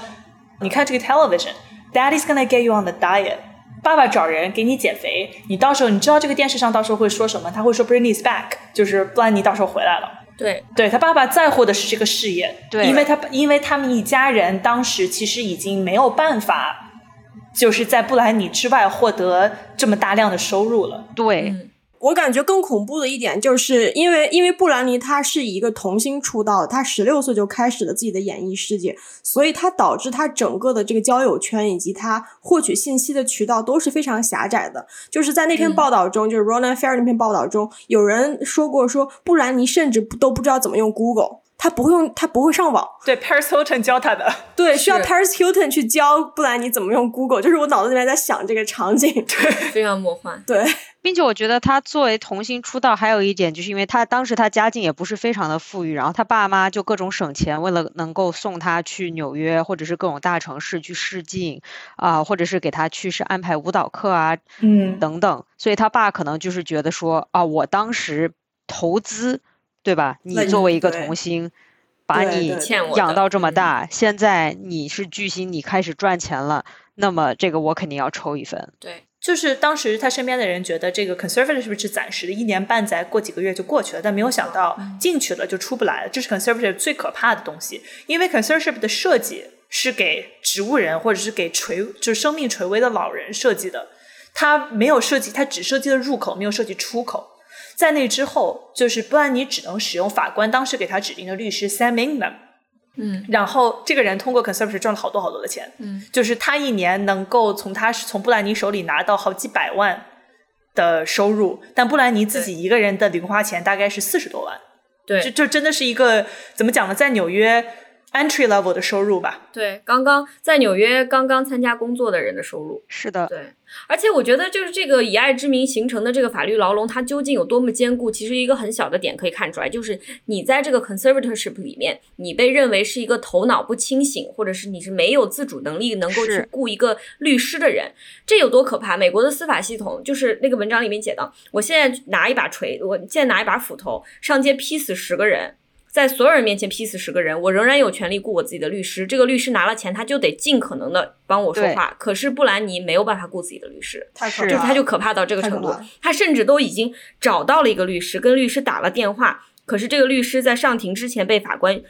你看这个 television，Daddy's gonna get you on the diet。爸爸找人给你减肥，你到时候你知道这个电视上到时候会说什么？他会说 Bernie's back，就是布兰妮到时候回来了。对，对他爸爸在乎的是这个事业，对，因为他因为他们一家人当时其实已经没有办法。就是在布兰妮之外获得这么大量的收入了。对我感觉更恐怖的一点，就是因为因为布兰妮她是一个童星出道，她十六岁就开始了自己的演艺世界，所以她导致她整个的这个交友圈以及她获取信息的渠道都是非常狭窄的。就是在那篇报道中，就是 Ronan Fair 那篇报道中，有人说过说布兰妮甚至都不知道怎么用 Google。他不会用，他不会上网。对，Paris Hilton 教他的。对，需要 Paris Hilton 去教不然你怎么用 Google。就是我脑子里面在想这个场景，对，(laughs) 非常魔幻。对，并且我觉得他作为童星出道，还有一点就是因为他当时他家境也不是非常的富裕，然后他爸妈就各种省钱，为了能够送他去纽约或者是各种大城市去试镜啊，或者是给他去是安排舞蹈课啊，嗯，等等。所以他爸可能就是觉得说啊，我当时投资。对吧？你作为一个童星，把你养到这么大，现在你是巨星，你开始赚钱了，那么这个我肯定要抽一份。对。就是当时他身边的人觉得这个 conservative 是不是暂时的，一年半载，过几个月就过去了，但没有想到进去了就出不来了，这是 conservative 最可怕的东西，因为 conservative 的设计是给植物人或者是给垂就是生命垂危的老人设计的，它没有设计，它只设计了入口，没有设计出口。在那之后，就是布兰妮只能使用法官当时给他指定的律师 Sam Ingham。嗯，然后这个人通过 conservative 赚了好多好多的钱，嗯，就是他一年能够从他从布兰妮手里拿到好几百万的收入，但布兰妮自己一个人的零花钱大概是四十多万，对，这这真的是一个怎么讲呢，在纽约 entry level 的收入吧？对，刚刚在纽约刚刚参加工作的人的收入，是的，对。而且我觉得，就是这个以爱之名形成的这个法律牢笼，它究竟有多么坚固？其实一个很小的点可以看出来，就是你在这个 conservatorship 里面，你被认为是一个头脑不清醒，或者是你是没有自主能力能够去雇一个律师的人，这有多可怕？美国的司法系统就是那个文章里面写的，我现在拿一把锤，我现在拿一把斧头上街劈死十个人。在所有人面前劈死十个人，我仍然有权利雇我自己的律师。这个律师拿了钱，他就得尽可能的帮我说话。可是布兰妮没有办法雇自己的律师，就是他就可怕到这个程度。他甚至都已经找到了一个律师，跟律师打了电话。可是这个律师在上庭之前被法官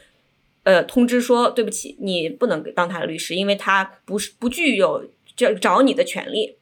呃通知说，对不起，你不能当他的律师，因为他不是不具有这找你的权利。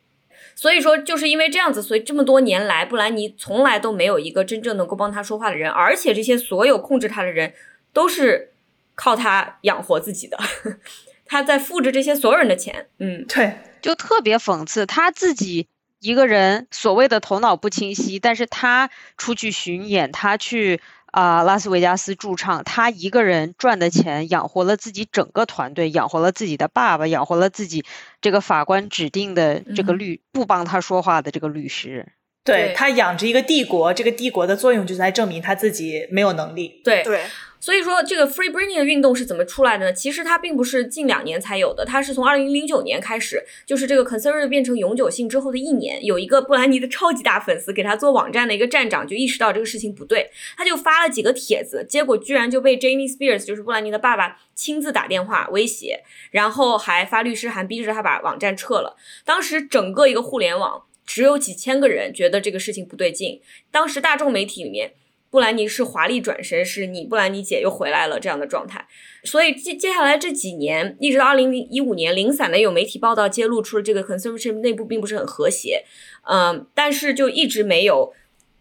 所以说，就是因为这样子，所以这么多年来，布兰妮从来都没有一个真正能够帮他说话的人，而且这些所有控制他的人都是靠他养活自己的，(laughs) 他在复制这些所有人的钱。嗯，对，就特别讽刺，他自己一个人所谓的头脑不清晰，但是他出去巡演，他去。啊，拉斯维加斯驻唱，他一个人赚的钱养活了自己整个团队，养活了自己的爸爸，养活了自己这个法官指定的这个律不帮他说话的这个律师。对他养着一个帝国，这个帝国的作用就在证明他自己没有能力。对对。所以说，这个 Free Britney 的运动是怎么出来的呢？其实它并不是近两年才有的，它是从二零零九年开始，就是这个 conservative 变成永久性之后的一年，有一个布兰妮的超级大粉丝给他做网站的一个站长就意识到这个事情不对，他就发了几个帖子，结果居然就被 Jamie Spears，就是布兰妮的爸爸亲自打电话威胁，然后还发律师函逼着他把网站撤了。当时整个一个互联网只有几千个人觉得这个事情不对劲，当时大众媒体里面。布兰妮是华丽转身，是你布兰妮姐又回来了这样的状态，所以接接下来这几年，一直到二零一五年，零散的有媒体报道揭露出了这个 conservative 内部并不是很和谐，嗯，但是就一直没有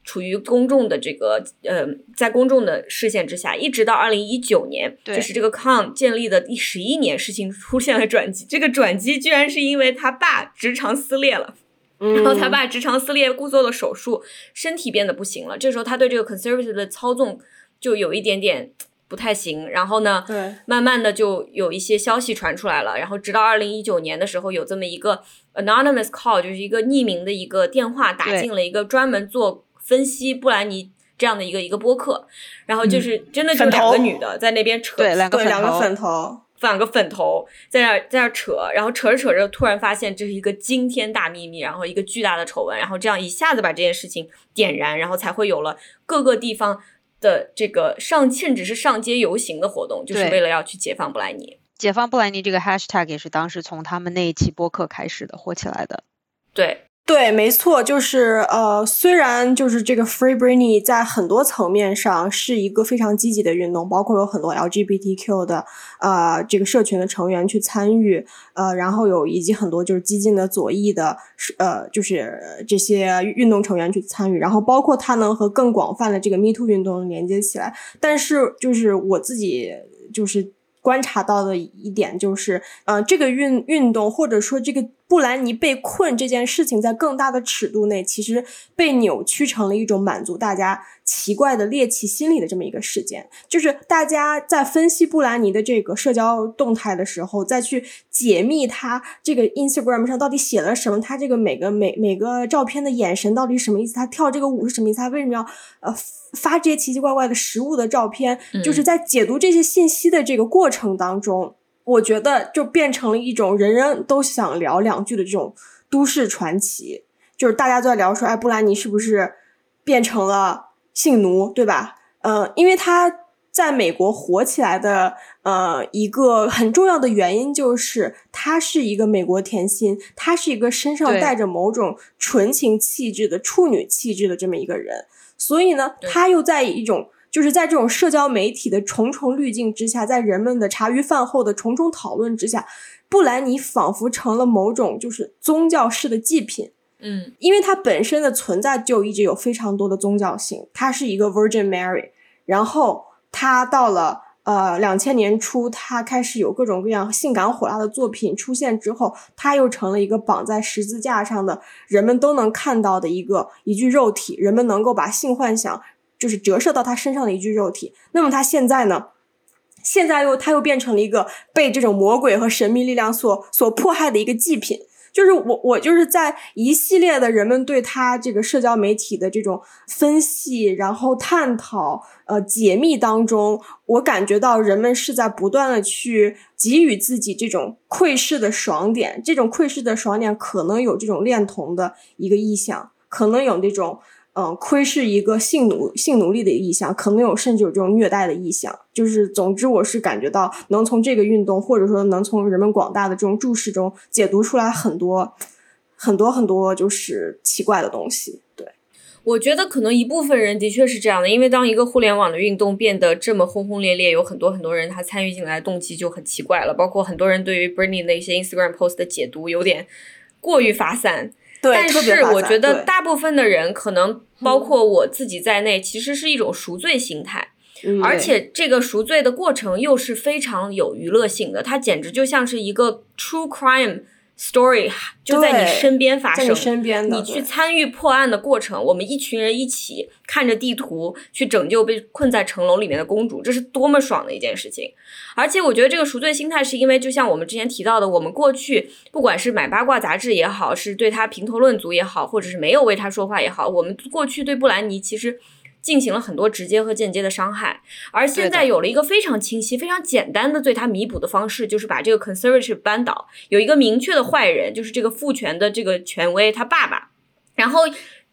处于公众的这个呃，在公众的视线之下，一直到二零一九年，就是这个 con 建立的第十一年，事情出现了转机，这个转机居然是因为他爸直肠撕裂了。然后他把直肠撕裂，故做了手术，身体变得不行了。这时候他对这个 conservative 的操纵就有一点点不太行。然后呢，对，慢慢的就有一些消息传出来了。然后直到二零一九年的时候，有这么一个 anonymous call，就是一个匿名的一个电话打进了一个专门做分析布兰妮这样的一个一个播客。然后就是真的就两个女的在那边扯，对，两个两个粉头。放个粉头在那在那扯，然后扯着扯着，突然发现这是一个惊天大秘密，然后一个巨大的丑闻，然后这样一下子把这件事情点燃，然后才会有了各个地方的这个上，甚至是上街游行的活动，就是为了要去解放布莱尼。解放布莱尼这个 hashtag 也是当时从他们那一期播客开始的，火起来的。对。对，没错，就是呃，虽然就是这个 Free Britney 在很多层面上是一个非常积极的运动，包括有很多 LGBTQ 的呃这个社群的成员去参与，呃，然后有以及很多就是激进的左翼的，呃，就是这些运动成员去参与，然后包括它能和更广泛的这个 Me Too 运动连接起来，但是就是我自己就是观察到的一点就是，呃，这个运运动或者说这个。布兰妮被困这件事情，在更大的尺度内，其实被扭曲成了一种满足大家奇怪的猎奇心理的这么一个事件。就是大家在分析布兰妮的这个社交动态的时候，再去解密她这个 Instagram 上到底写了什么，她这个每个每每个照片的眼神到底什么意思，她跳这个舞是什么意思，她为什么要呃发这些奇奇怪怪的食物的照片，就是在解读这些信息的这个过程当中。我觉得就变成了一种人人都想聊两句的这种都市传奇，就是大家都在聊说，哎，布兰妮是不是变成了性奴，对吧？呃，因为他在美国火起来的呃，一个很重要的原因就是他是一个美国甜心，他是一个身上带着某种纯情气质的处女气质的这么一个人，所以呢，对他又在一种就是在这种社交媒体的重重滤镜之下，在人们的茶余饭后的重重讨论之下，布兰妮仿佛成了某种就是宗教式的祭品。嗯因为它本身的存在就一直有非常多的宗教性，它是一个 Virgin Mary，然后它到了呃两千年初，它开始有各种各样性感火辣的作品出现之后，它又成了一个绑在十字架上的人们都能看到的一个一具肉体，人们能够把性幻想就是折射到他身上的一具肉体。那么他现在呢？现在又他又变成了一个被这种魔鬼和神秘力量所所迫害的一个祭品。就是我我就是在一系列的人们对他这个社交媒体的这种分析，然后探讨、呃解密当中，我感觉到人们是在不断的去给予自己这种窥视的爽点，这种窥视的爽点可能有这种恋童的一个意向，可能有那种嗯窥视一个性奴性奴隶的意向，可能有甚至有这种虐待的意向。就是总之，我是感觉到能从这个运动，或者说能从人们广大的这种注视中解读出来很多很多很多就是奇怪的东西。对，我觉得可能一部分人的确是这样的，因为当一个互联网的运动变得这么轰轰烈烈，有很多很多人他参与进来动机就很奇怪了，包括很多人对于 Bernie 的一些 Instagram post 的解读有点过于发散。对，但是我觉得大部分的人，可能包括我自己在内，其实是一种赎罪心态。嗯而且这个赎罪的过程又是非常有娱乐性的，它简直就像是一个 true crime story，就在你身边发生，在你身边的你去参与破案的过程，我们一群人一起看着地图去拯救被困在城楼里面的公主，这是多么爽的一件事情！而且我觉得这个赎罪心态，是因为就像我们之前提到的，我们过去不管是买八卦杂志也好，是对他评头论足也好，或者是没有为他说话也好，我们过去对布兰妮其实。进行了很多直接和间接的伤害，而现在有了一个非常清晰、非常简单的对他弥补的方式，就是把这个 conservative 扳倒，有一个明确的坏人，就是这个父权的这个权威他爸爸，然后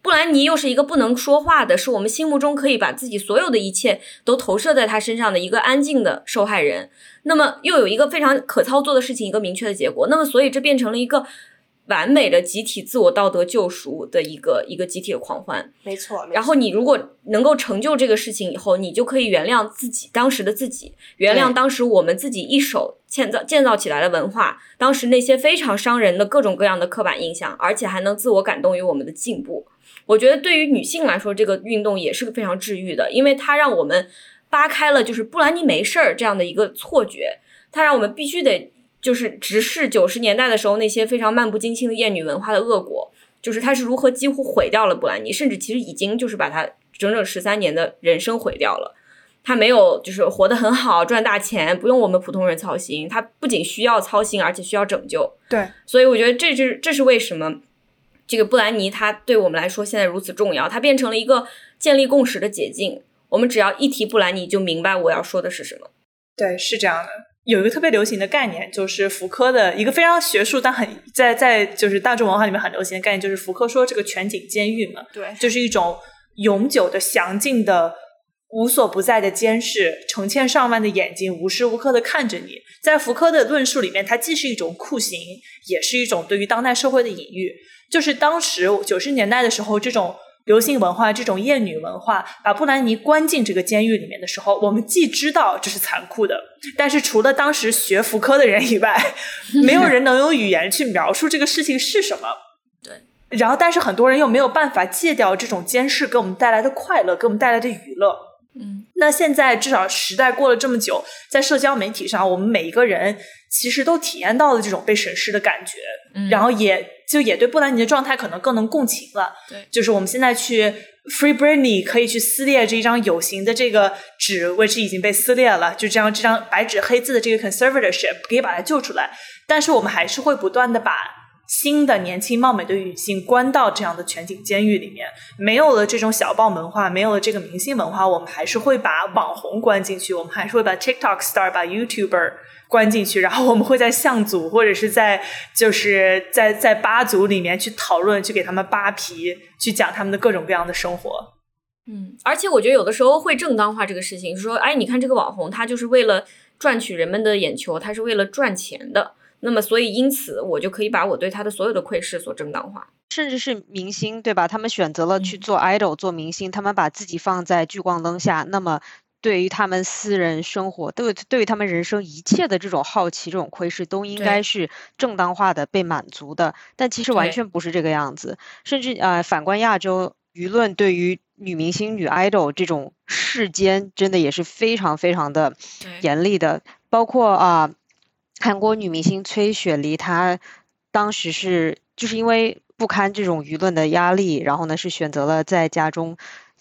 布兰妮又是一个不能说话的，是我们心目中可以把自己所有的一切都投射在他身上的一个安静的受害人。那么又有一个非常可操作的事情，一个明确的结果。那么所以这变成了一个完美的集体自我道德救赎的一个一个集体的狂欢。没错。没然后你如果能够成就这个事情以后，你就可以原谅自己当时的自己，原谅当时我们自己一手建造建造起来的文化，当时那些非常伤人的各种各样的刻板印象，而且还能自我感动于我们的进步。我觉得对于女性来说，这个运动也是非常治愈的，因为它让我们扒开了就是布兰妮没事儿这样的一个错觉，它让我们必须得就是直视九十年代的时候那些非常漫不经心的厌女文化的恶果。就是他是如何几乎毁掉了布兰妮，甚至其实已经就是把他整整十三年的人生毁掉了。他没有就是活得很好，赚大钱，不用我们普通人操心。他不仅需要操心，而且需要拯救。对，所以我觉得这是这是为什么这个布兰妮她对我们来说现在如此重要，它变成了一个建立共识的捷径。我们只要一提布兰妮，就明白我要说的是什么。对，是这样的。有一个特别流行的概念，就是福柯的一个非常学术但很在在就是大众文化里面很流行的概念，就是福柯说这个全景监狱嘛，对，就是一种永久的、详尽的、无所不在的监视，成千上万的眼睛无时无刻的看着你。在福柯的论述里面，它既是一种酷刑，也是一种对于当代社会的隐喻。就是当时九十年代的时候，这种流行文化、这种厌女文化，把布兰妮关进这个监狱里面的时候，我们既知道这是残酷的，但是除了当时学福柯的人以外，(laughs) 没有人能用语言去描述这个事情是什么。对。然后，但是很多人又没有办法戒掉这种监视给我们带来的快乐，给我们带来的娱乐。嗯，那现在至少时代过了这么久，在社交媒体上，我们每一个人其实都体验到了这种被审视的感觉，嗯然后也就也对布兰妮的状态可能更能共情了。对就是我们现在去 Free Britney 可以去撕裂这一张有形的这个纸，which 已经被撕裂了，就这样这张白纸黑字的这个 conservatorship 可以把它救出来，但是我们还是会不断的把新的年轻貌美的女性关到这样的全景监狱里面。没有了这种小报文化，没有了这个明星文化，我们还是会把网红关进去，我们还是会把 TikTok star、把 YouTuber 关进去，然后我们会在相组或者是在就是在在八组里面去讨论，去给他们扒皮，去讲他们的各种各样的生活。嗯，而且我觉得有的时候会正当化这个事情，说，哎，你看这个网红，他就是为了赚取人们的眼球，他是为了赚钱的。那么，所以因此，我就可以把我对他的所有的窥视所正当化。甚至是明星，对吧？他们选择了去嗯做 idol，做明星，他们把自己放在聚光灯下，那么对于他们私人生活，对对于他们人生一切的这种好奇、这种窥视，都应该是正当化的、被满足的。但其实完全不是这个样子。甚至呃，反观亚洲舆论，对于女明星、女 idol 这种世间，真的也是非常非常的严厉的。包括啊、韩国女明星崔雪梨，她当时是就是因为不堪这种舆论的压力，然后呢是选择了在家中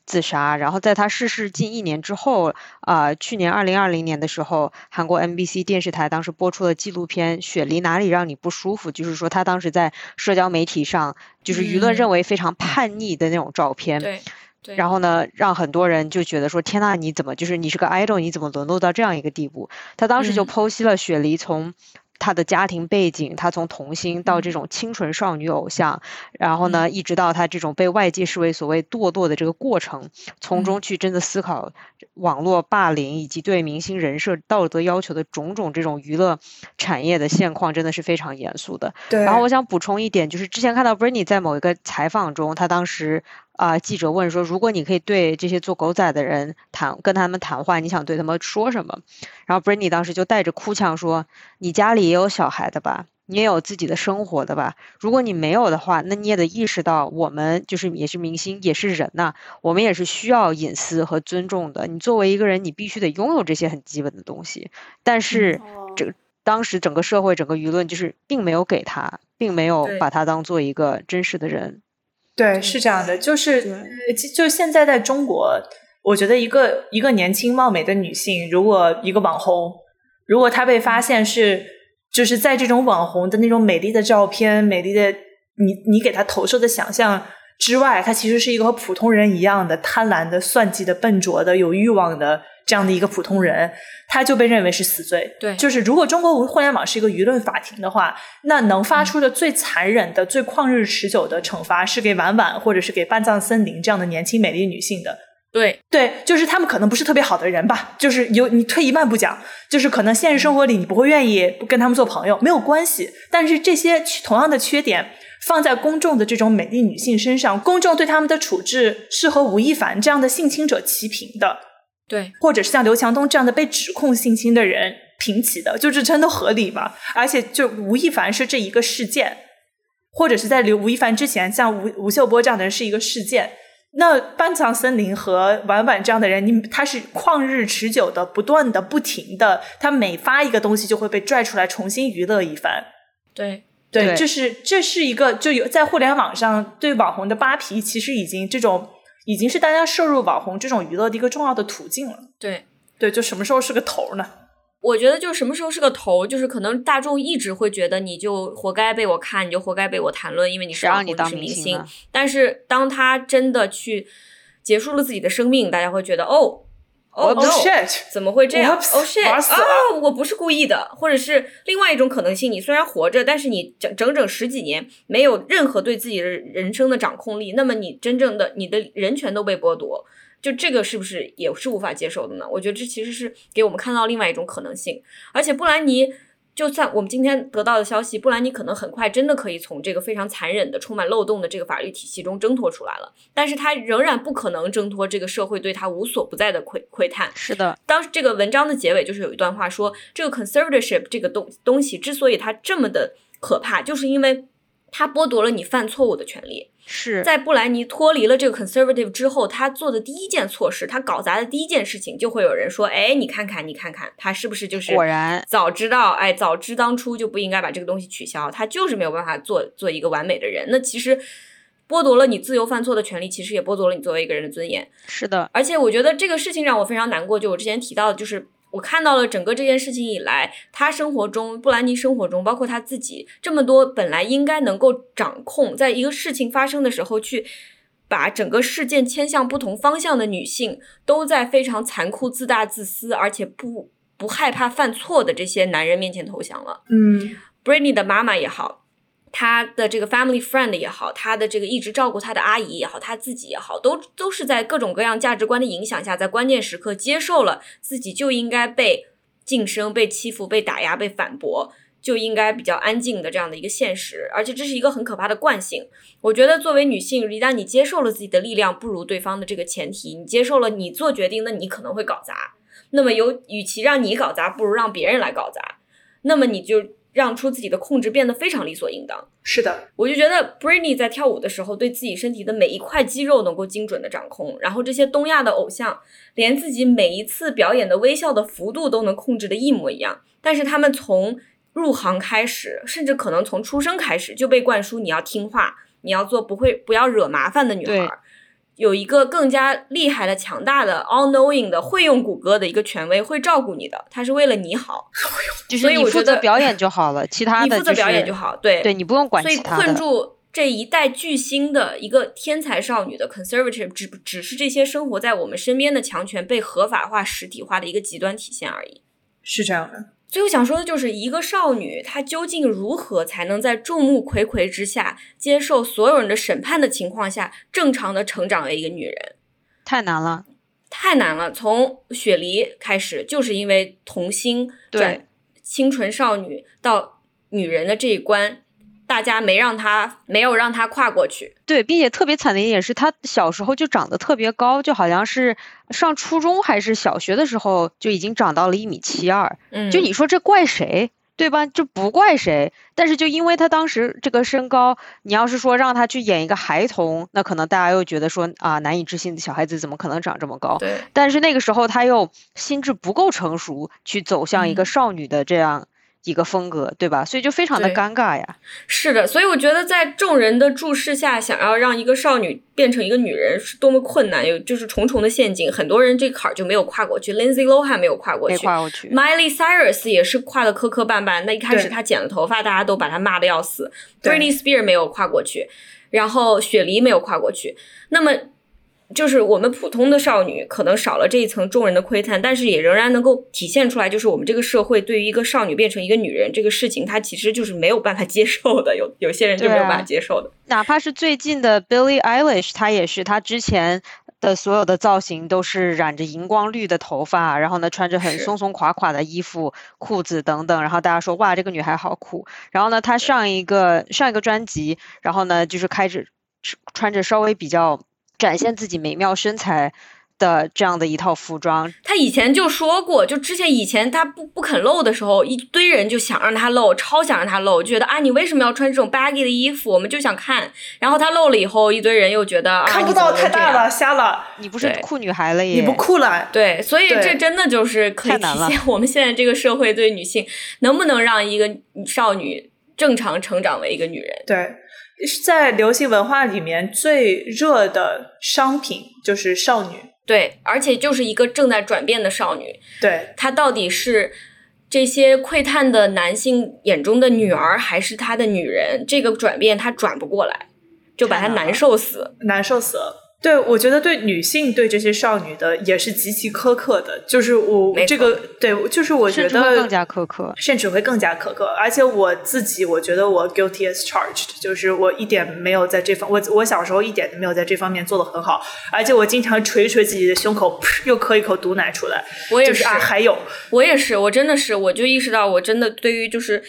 自杀。然后在他逝世近一年之后，啊、去年二零二零年的时候，韩国 MBC 电视台当时播出了纪录片《雪梨哪里让你不舒服》，就是说他当时在社交媒体上，就是舆论嗯认为非常叛逆的那种照片。对对，然后呢，让很多人就觉得说，天呐，你怎么就是你是个 idol，你怎么沦落到这样一个地步？他当时就嗯剖析了雪梨从她的家庭背景，她从童星到这种清纯少女偶像，然后呢，一直到她这种被外界视为所谓堕落的这个过程，从中去真的思考网络霸凌以及对明星人设道德要求的种种这种娱乐产业的现况，真的是非常严肃的。对，然后我想补充一点，就是之前看到 Britney 在某一个采访中，她当时啊、记者问说，如果你可以对这些做狗仔的人谈，跟他们谈话，你想对他们说什么？然后 Britney 当时就带着哭腔说：“你家里也有小孩的吧？你也有自己的生活的吧？如果你没有的话，那你也得意识到，我们就是也是明星，也是人呐、我们也是需要隐私和尊重的。你作为一个人，你必须得拥有这些很基本的东西。但是，哦这个当时整个社会、整个舆论就是并没有给他，并没有把他当做一个真实的人。对，是这样的，就是就现在在中国，我觉得一个一个年轻貌美的女性，如果一个网红，如果她被发现是就是在这种网红的那种美丽的照片、美丽的你你给她投射的想象之外，她其实是一个和普通人一样的贪婪的、算计的、笨拙的、有欲望的这样的一个普通人，他就被认为是死罪。对就是如果中国互联网是一个舆论法庭的话，那能发出的最残忍的、最旷日持久的惩罚是给婉婉或者是给半藏森林这样的年轻美丽女性的。对对，就是他们可能不是特别好的人吧，就是有你退一万步讲，就是可能现实生活里你不会愿意跟他们做朋友，没有关系。但是这些同样的缺点放在公众的这种美丽女性身上，公众对他们的处置是和吴亦凡这样的性侵者齐平的。对或者是像刘强东这样的被指控性侵的人平起的，就是真的合理吗？而且就吴亦凡是这一个事件，或者是在刘吴亦凡之前，像吴吴秀波这样的人是一个事件。那半藏森林和婉婉这样的人，你他是旷日持久的、不断的、不停的，他每发一个东西就会被拽出来重新娱乐一番。对对，对这是这是一个就有在互联网上对网红的扒皮，其实已经这种已经是大家摄入网红这种娱乐的一个重要的途径了。对，对，就什么时候是个头呢？我觉得就什么时候是个头，就是可能大众一直会觉得你就活该被我看，你就活该被我谈论，因为你是网红，你是明星。但是当他真的去结束了自己的生命，大家会觉得哦。哦、Oh！怎么会这样 Whoops，？Oh shit！啊，我不是故意的，或者是另外一种可能性，你虽然活着，但是你整整整十几年没有任何对自己的人生的掌控力，那么你真正的你的人权都被剥夺，就这个是不是也是无法接受的呢？我觉得这其实是给我们看到另外一种可能性，而且布兰妮。就算我们今天得到的消息，布兰妮可能很快真的可以从这个非常残忍的、充满漏洞的这个法律体系中挣脱出来了，但是她仍然不可能挣脱这个社会对她无所不在的窥窥探。是的，当这个文章的结尾就是有一段话说，这个 conservatorship 这个东东西之所以它这么的可怕，就是因为它剥夺了你犯错误的权利。是在布兰妮脱离了这个 conservative 之后，他做的第一件错事，他搞砸的第一件事情，就会有人说：“哎，你看看，你看看，他是不是就是果然早知道，哎，早知当初就不应该把这个东西取消，他就是没有办法做做一个完美的人。那其实剥夺了你自由犯错的权利，其实也剥夺了你作为一个人的尊严。是的，而且我觉得这个事情让我非常难过，就我之前提到的，就是我看到了整个这件事情以来，他生活中，布兰妮生活中，包括他自己这么多本来应该能够掌控，在一个事情发生的时候去。把整个事件牵向不同方向的女性，都在非常残酷、自大、自私，而且不不害怕犯错的这些男人面前投降了。嗯 Britney 的妈妈也好，她的这个 family friend 也好，她的这个一直照顾她的阿姨也好，她自己也好，都都是在各种各样价值观的影响下，在关键时刻接受了自己就应该被晋升、被欺负、被打压、被反驳，就应该比较安静的这样的一个现实。而且这是一个很可怕的惯性。我觉得作为女性，一旦你接受了自己的力量不如对方的这个前提，你接受了你做决定，那你可能会搞砸。那么有，与其让你搞砸，不如让别人来搞砸。那么你就让出自己的控制变得非常理所应当。是的，我就觉得 Britney 在跳舞的时候，对自己身体的每一块肌肉能够精准的掌控，然后这些东亚的偶像连自己每一次表演的微笑的幅度都能控制的一模一样。但是他们从入行开始，甚至可能从出生开始就被灌输你要听话，你要做不会不要惹麻烦的女孩。有一个更加厉害的、强大的、all knowing 的、会用谷歌的一个权威会照顾你的，他是为了你好，(laughs) 就是你负责表演就好了，其他的你负责表演就好，对，对你不用管其他的。所以困住这一代巨星的一个天才少女的 conservative，只只是这些生活在我们身边的强权被合法化、实体化的一个极端体现而已。是这样的。最后想说的就是，一个少女她究竟如何才能在众目睽睽之下接受所有人的审判的情况下，正常的成长为一个女人？太难了，太难了。从雪梨开始，就是因为童星对清纯少女到女人的这一关。大家没让他，没有让他跨过去。对，并且特别惨的一点是他小时候就长得特别高，就好像是上初中还是小学的时候就已经长到了一米七二。嗯，就你说这怪谁，对吧？就不怪谁。但是就因为他当时这个身高，你要是说让他去演一个孩童，那可能大家又觉得说啊，难以置信的小孩子怎么可能长这么高？对。但是那个时候他又心智不够成熟，去走向一个少女的这样。一个风格，对吧？所以就非常的尴尬呀。是的，所以我觉得在众人的注视下，想要让一个少女变成一个女人是多么困难，有就是重重的陷阱。很多人这坎儿就没有跨过去，Lindsay Lohan 没有跨过去，跨过去。Miley Cyrus 也是跨的磕磕绊绊。那一开始她剪了头发，大家都把她骂的要死。Britney Spears 没有跨过去，然后雪梨没有跨过去。那么。就是我们普通的少女，可能少了这一层众人的窥探，但是也仍然能够体现出来，就是我们这个社会对于一个少女变成一个女人这个事情，她其实就是没有办法接受的。有有些人就没有办法接受的。哪怕是最近的 Billie Eilish，她也是，她之前的所有的造型都是染着荧光绿的头发，然后呢穿着很松松垮垮的衣服、裤子等等，然后大家说哇，这个女孩好酷。然后呢，她上一个上一个专辑，然后呢就是开始穿着稍微比较。展现自己美妙身材的这样的一套服装，他以前就说过，就之前以前他不不肯露的时候，一堆人就想让他露，超想让他露，觉得啊，你为什么要穿这种 baggy 的衣服？我们就想看。然后他露了以后，一堆人又觉得看不到太大了，瞎了，你不是酷女孩了耶？你不酷了？对，所以这真的就是可以体现我们现在这个社会对女性能不能让一个少女正常成长为一个女人？对。在流行文化里面最热的商品就是少女，对，而且就是一个正在转变的少女，对，她到底是这些窥探的男性眼中的女儿，还是他的女人？这个转变她转不过来，就把她难受死，难受死了。对，我觉得对女性对这些少女的也是极其苛刻的，就是我这个对，就是我觉得更加苛刻，甚至会更加苛刻。而且我自己，我觉得我 guilty as charged，就是我一点没有在这方，我我小时候一点都没有在这方面做的很好，而且我经常捶捶自己的胸口，又咳一口毒奶出来。我也是啊，还有我也是，我真的是，我就意识到我真的对于就是。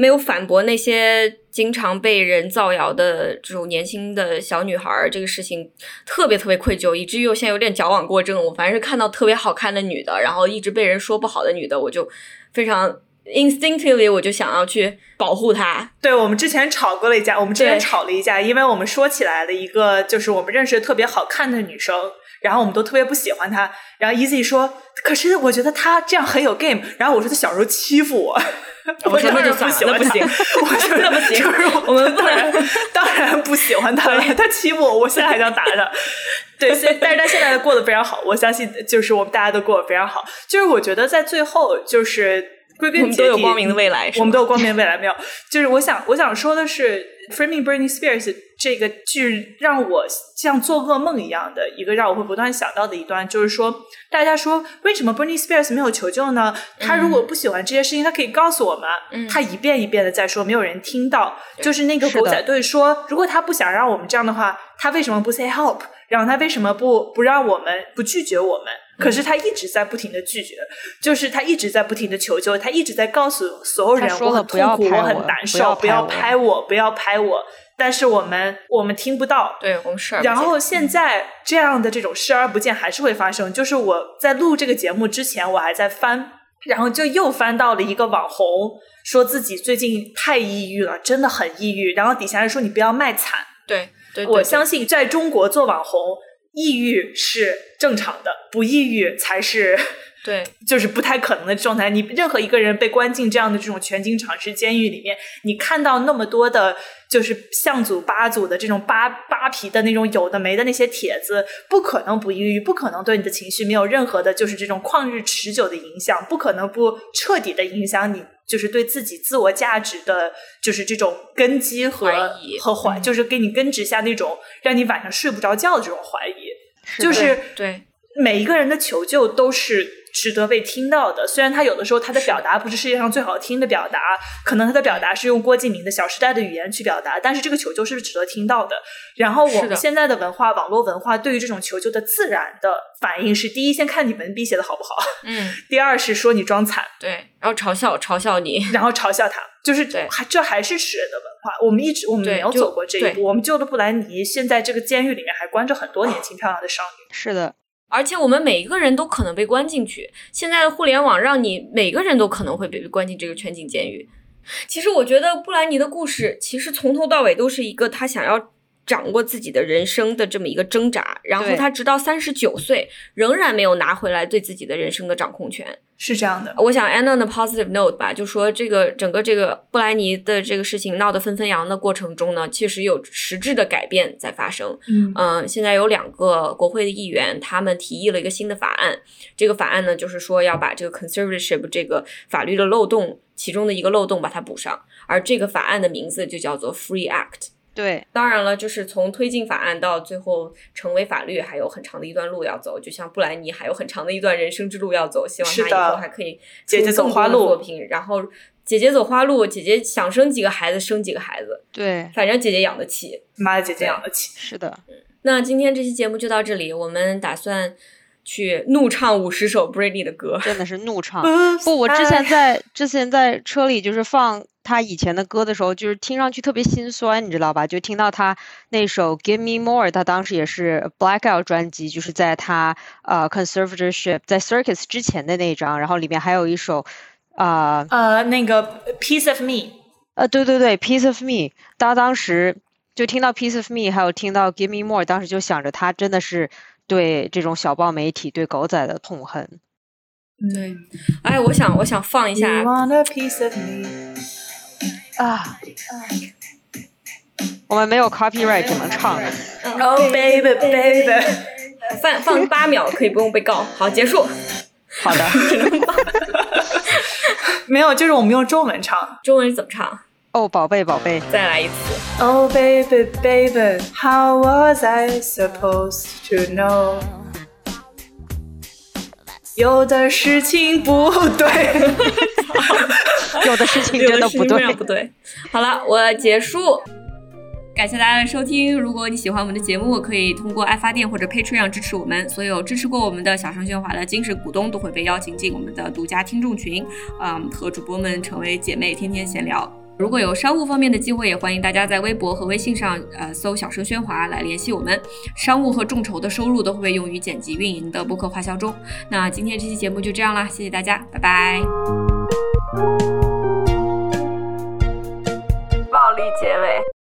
没有反驳那些经常被人造谣的这种年轻的小女孩儿，这个事情特别特别愧疚，以至于我现在有点矫枉过正。我凡是看到特别好看的女的，然后一直被人说不好的女的，我就非常 instinctively 我就想要去保护她。对我们之前吵过了一架，我们之前吵了一架，因为我们说起来了一个就是我们认识特别好看的女生，然后我们都特别不喜欢她，然后 Easy 说，可是我觉得她这样很有 game，然后我说她小时候欺负我。(laughs) 我真的就不喜欢行，我真的不行。我们当然当然不喜欢他了，他欺负我，我现在还想打他。对，但是他现在过得非常好，我相信就是我们大家都过得非常好。就是我觉得在最后，就是归根结底，我们都有光明的未来。我们都有光明的未来，没有？就是我想我想说的是。Framing Britney Spears 这个剧让我像做噩梦一样的一个让我会不断想到的一段，就是说，大家说为什么 Britney Spears 没有求救呢？他如果不喜欢这些事情，他可以告诉我们。嗯他一遍一遍的在说，没有人听到。就是那个狗仔队说，如果他不想让我们这样的话，他为什么不 say help？然后他为什么不不让我们不拒绝我们？可是他一直在不停的拒绝，就是他一直在不停的求救，他一直在告诉所有人我很痛苦，我很难受，不要拍我，不要拍我。但是我们我们听不到，对我们视而不然后现在这样的这种视而不见还是会发生。就是我在录这个节目之前，我还在翻，然后就又翻到了一个网红说自己最近太抑郁了，真的很抑郁。然后底下人说你不要卖惨，对对，我对相信在中国做网红，抑郁是正常的，不抑郁才是。对就是不太可能的状态。你任何一个人被关进这样的这种全景场式监狱里面，你看到那么多的，就是向组八组的这种扒扒皮的那种有的没的那些帖子，不可能不抑郁，不可能对你的情绪没有任何的，就是这种旷日持久的影响，不可能不彻底的影响你。就是对自己自我价值的，就是这种根基和怀疑和怀，就是给你根植下那种让你晚上睡不着觉的这种怀疑。就是对每一个人的求救都是值得被听到的。虽然他有的时候他的表达不是世界上最好听的表达，可能他的表达是用郭敬明的《小时代》的语言去表达，但是这个求救是值得听到的。然后我们现在的文化，网络文化对于这种求救的自然的反应是：第一，先看你文笔写的好不好；嗯 (laughs) 第二是说你装惨，对，然后嘲笑嘲笑你，然后嘲笑他。(laughs) 就是对还这还是吃人的文化。我们一直我们没有走过这一步。我们救的布兰妮，现在这个监狱里面还关着很多年轻漂亮的少女。是的，而且我们每一个人都可能被关进去。现在的互联网让你每个人都可能会被关进这个全景监狱。其实我觉得布兰妮的故事，其实从头到尾都是一个他想要掌握自己的人生的这么一个挣扎。然后对他直到三十九岁，仍然没有拿回来对自己的人生的掌控权。是这样的，我想 end on a positive note 吧，就说这个整个这个布莱尼的这个事情闹得纷纷扬的过程中呢，确实有实质的改变在发生。嗯嗯，现在有两个国会的议员，他们提议了一个新的法案。这个法案呢，就是说要把这个 conservatorship 这个法律的漏洞，其中的一个漏洞把它补上。而这个法案的名字就叫做 Free Act。对，当然了，就是从推进法案到最后成为法律，还有很长的一段路要走。就像布莱尼还有很长的一段人生之路要走，希望他以后还可以姐姐走花路作品。然后姐姐走花路，姐姐想生几个孩子生几个孩子，对，反正姐姐养得起。妈的姐姐养得起。是的，那今天这期节目就到这里，我们打算去怒唱五十首 Britney 的歌。真的是怒唱。(laughs) 不，我之前在之前在车里就是放他以前的歌的时候，就是听上去特别心酸，你知道吧？就听到他那首《Give Me More》，他当时也是 Blackout 专辑，就是在他呃 Conservatorship 在 Circus 之前的那张，然后里面还有一首啊呃，那个 Piece of Me，呃对对对，Piece of Me，他当时就听到 Piece of Me，还有听到 Give Me More，当时就想着他真的是对这种小报媒体、对狗仔的痛恨。对，哎，我想我想放一 You 下 want a piece of me？啊，我们没有 copyright 只能唱。Oh baby baby，放放八秒，可以不用被告。好，结束。好的，没有，就是我们用中文唱。中文怎么唱？哦，宝贝宝贝，再来一次。Oh baby baby, how was I supposed to know？有的事情 (laughs) (laughs) 不对。有的事情真的不对。不对。好了，我结束。感谢大家的收听。如果你喜欢我们的节目，可以通过爱发电或者 Patreon 支持我们。所有支持过我们的小声喧哗的精神股东都会被邀请进我们的独家听众群，嗯，和主播们成为姐妹，天天闲聊。如果有商务方面的机会，也欢迎大家在微博和微信上，呃，搜“小声喧哗”来联系我们。商务和众筹的收入都会被用于剪辑运营的播客花销中。那今天这期节目就这样啦，谢谢大家，拜拜。暴力结尾。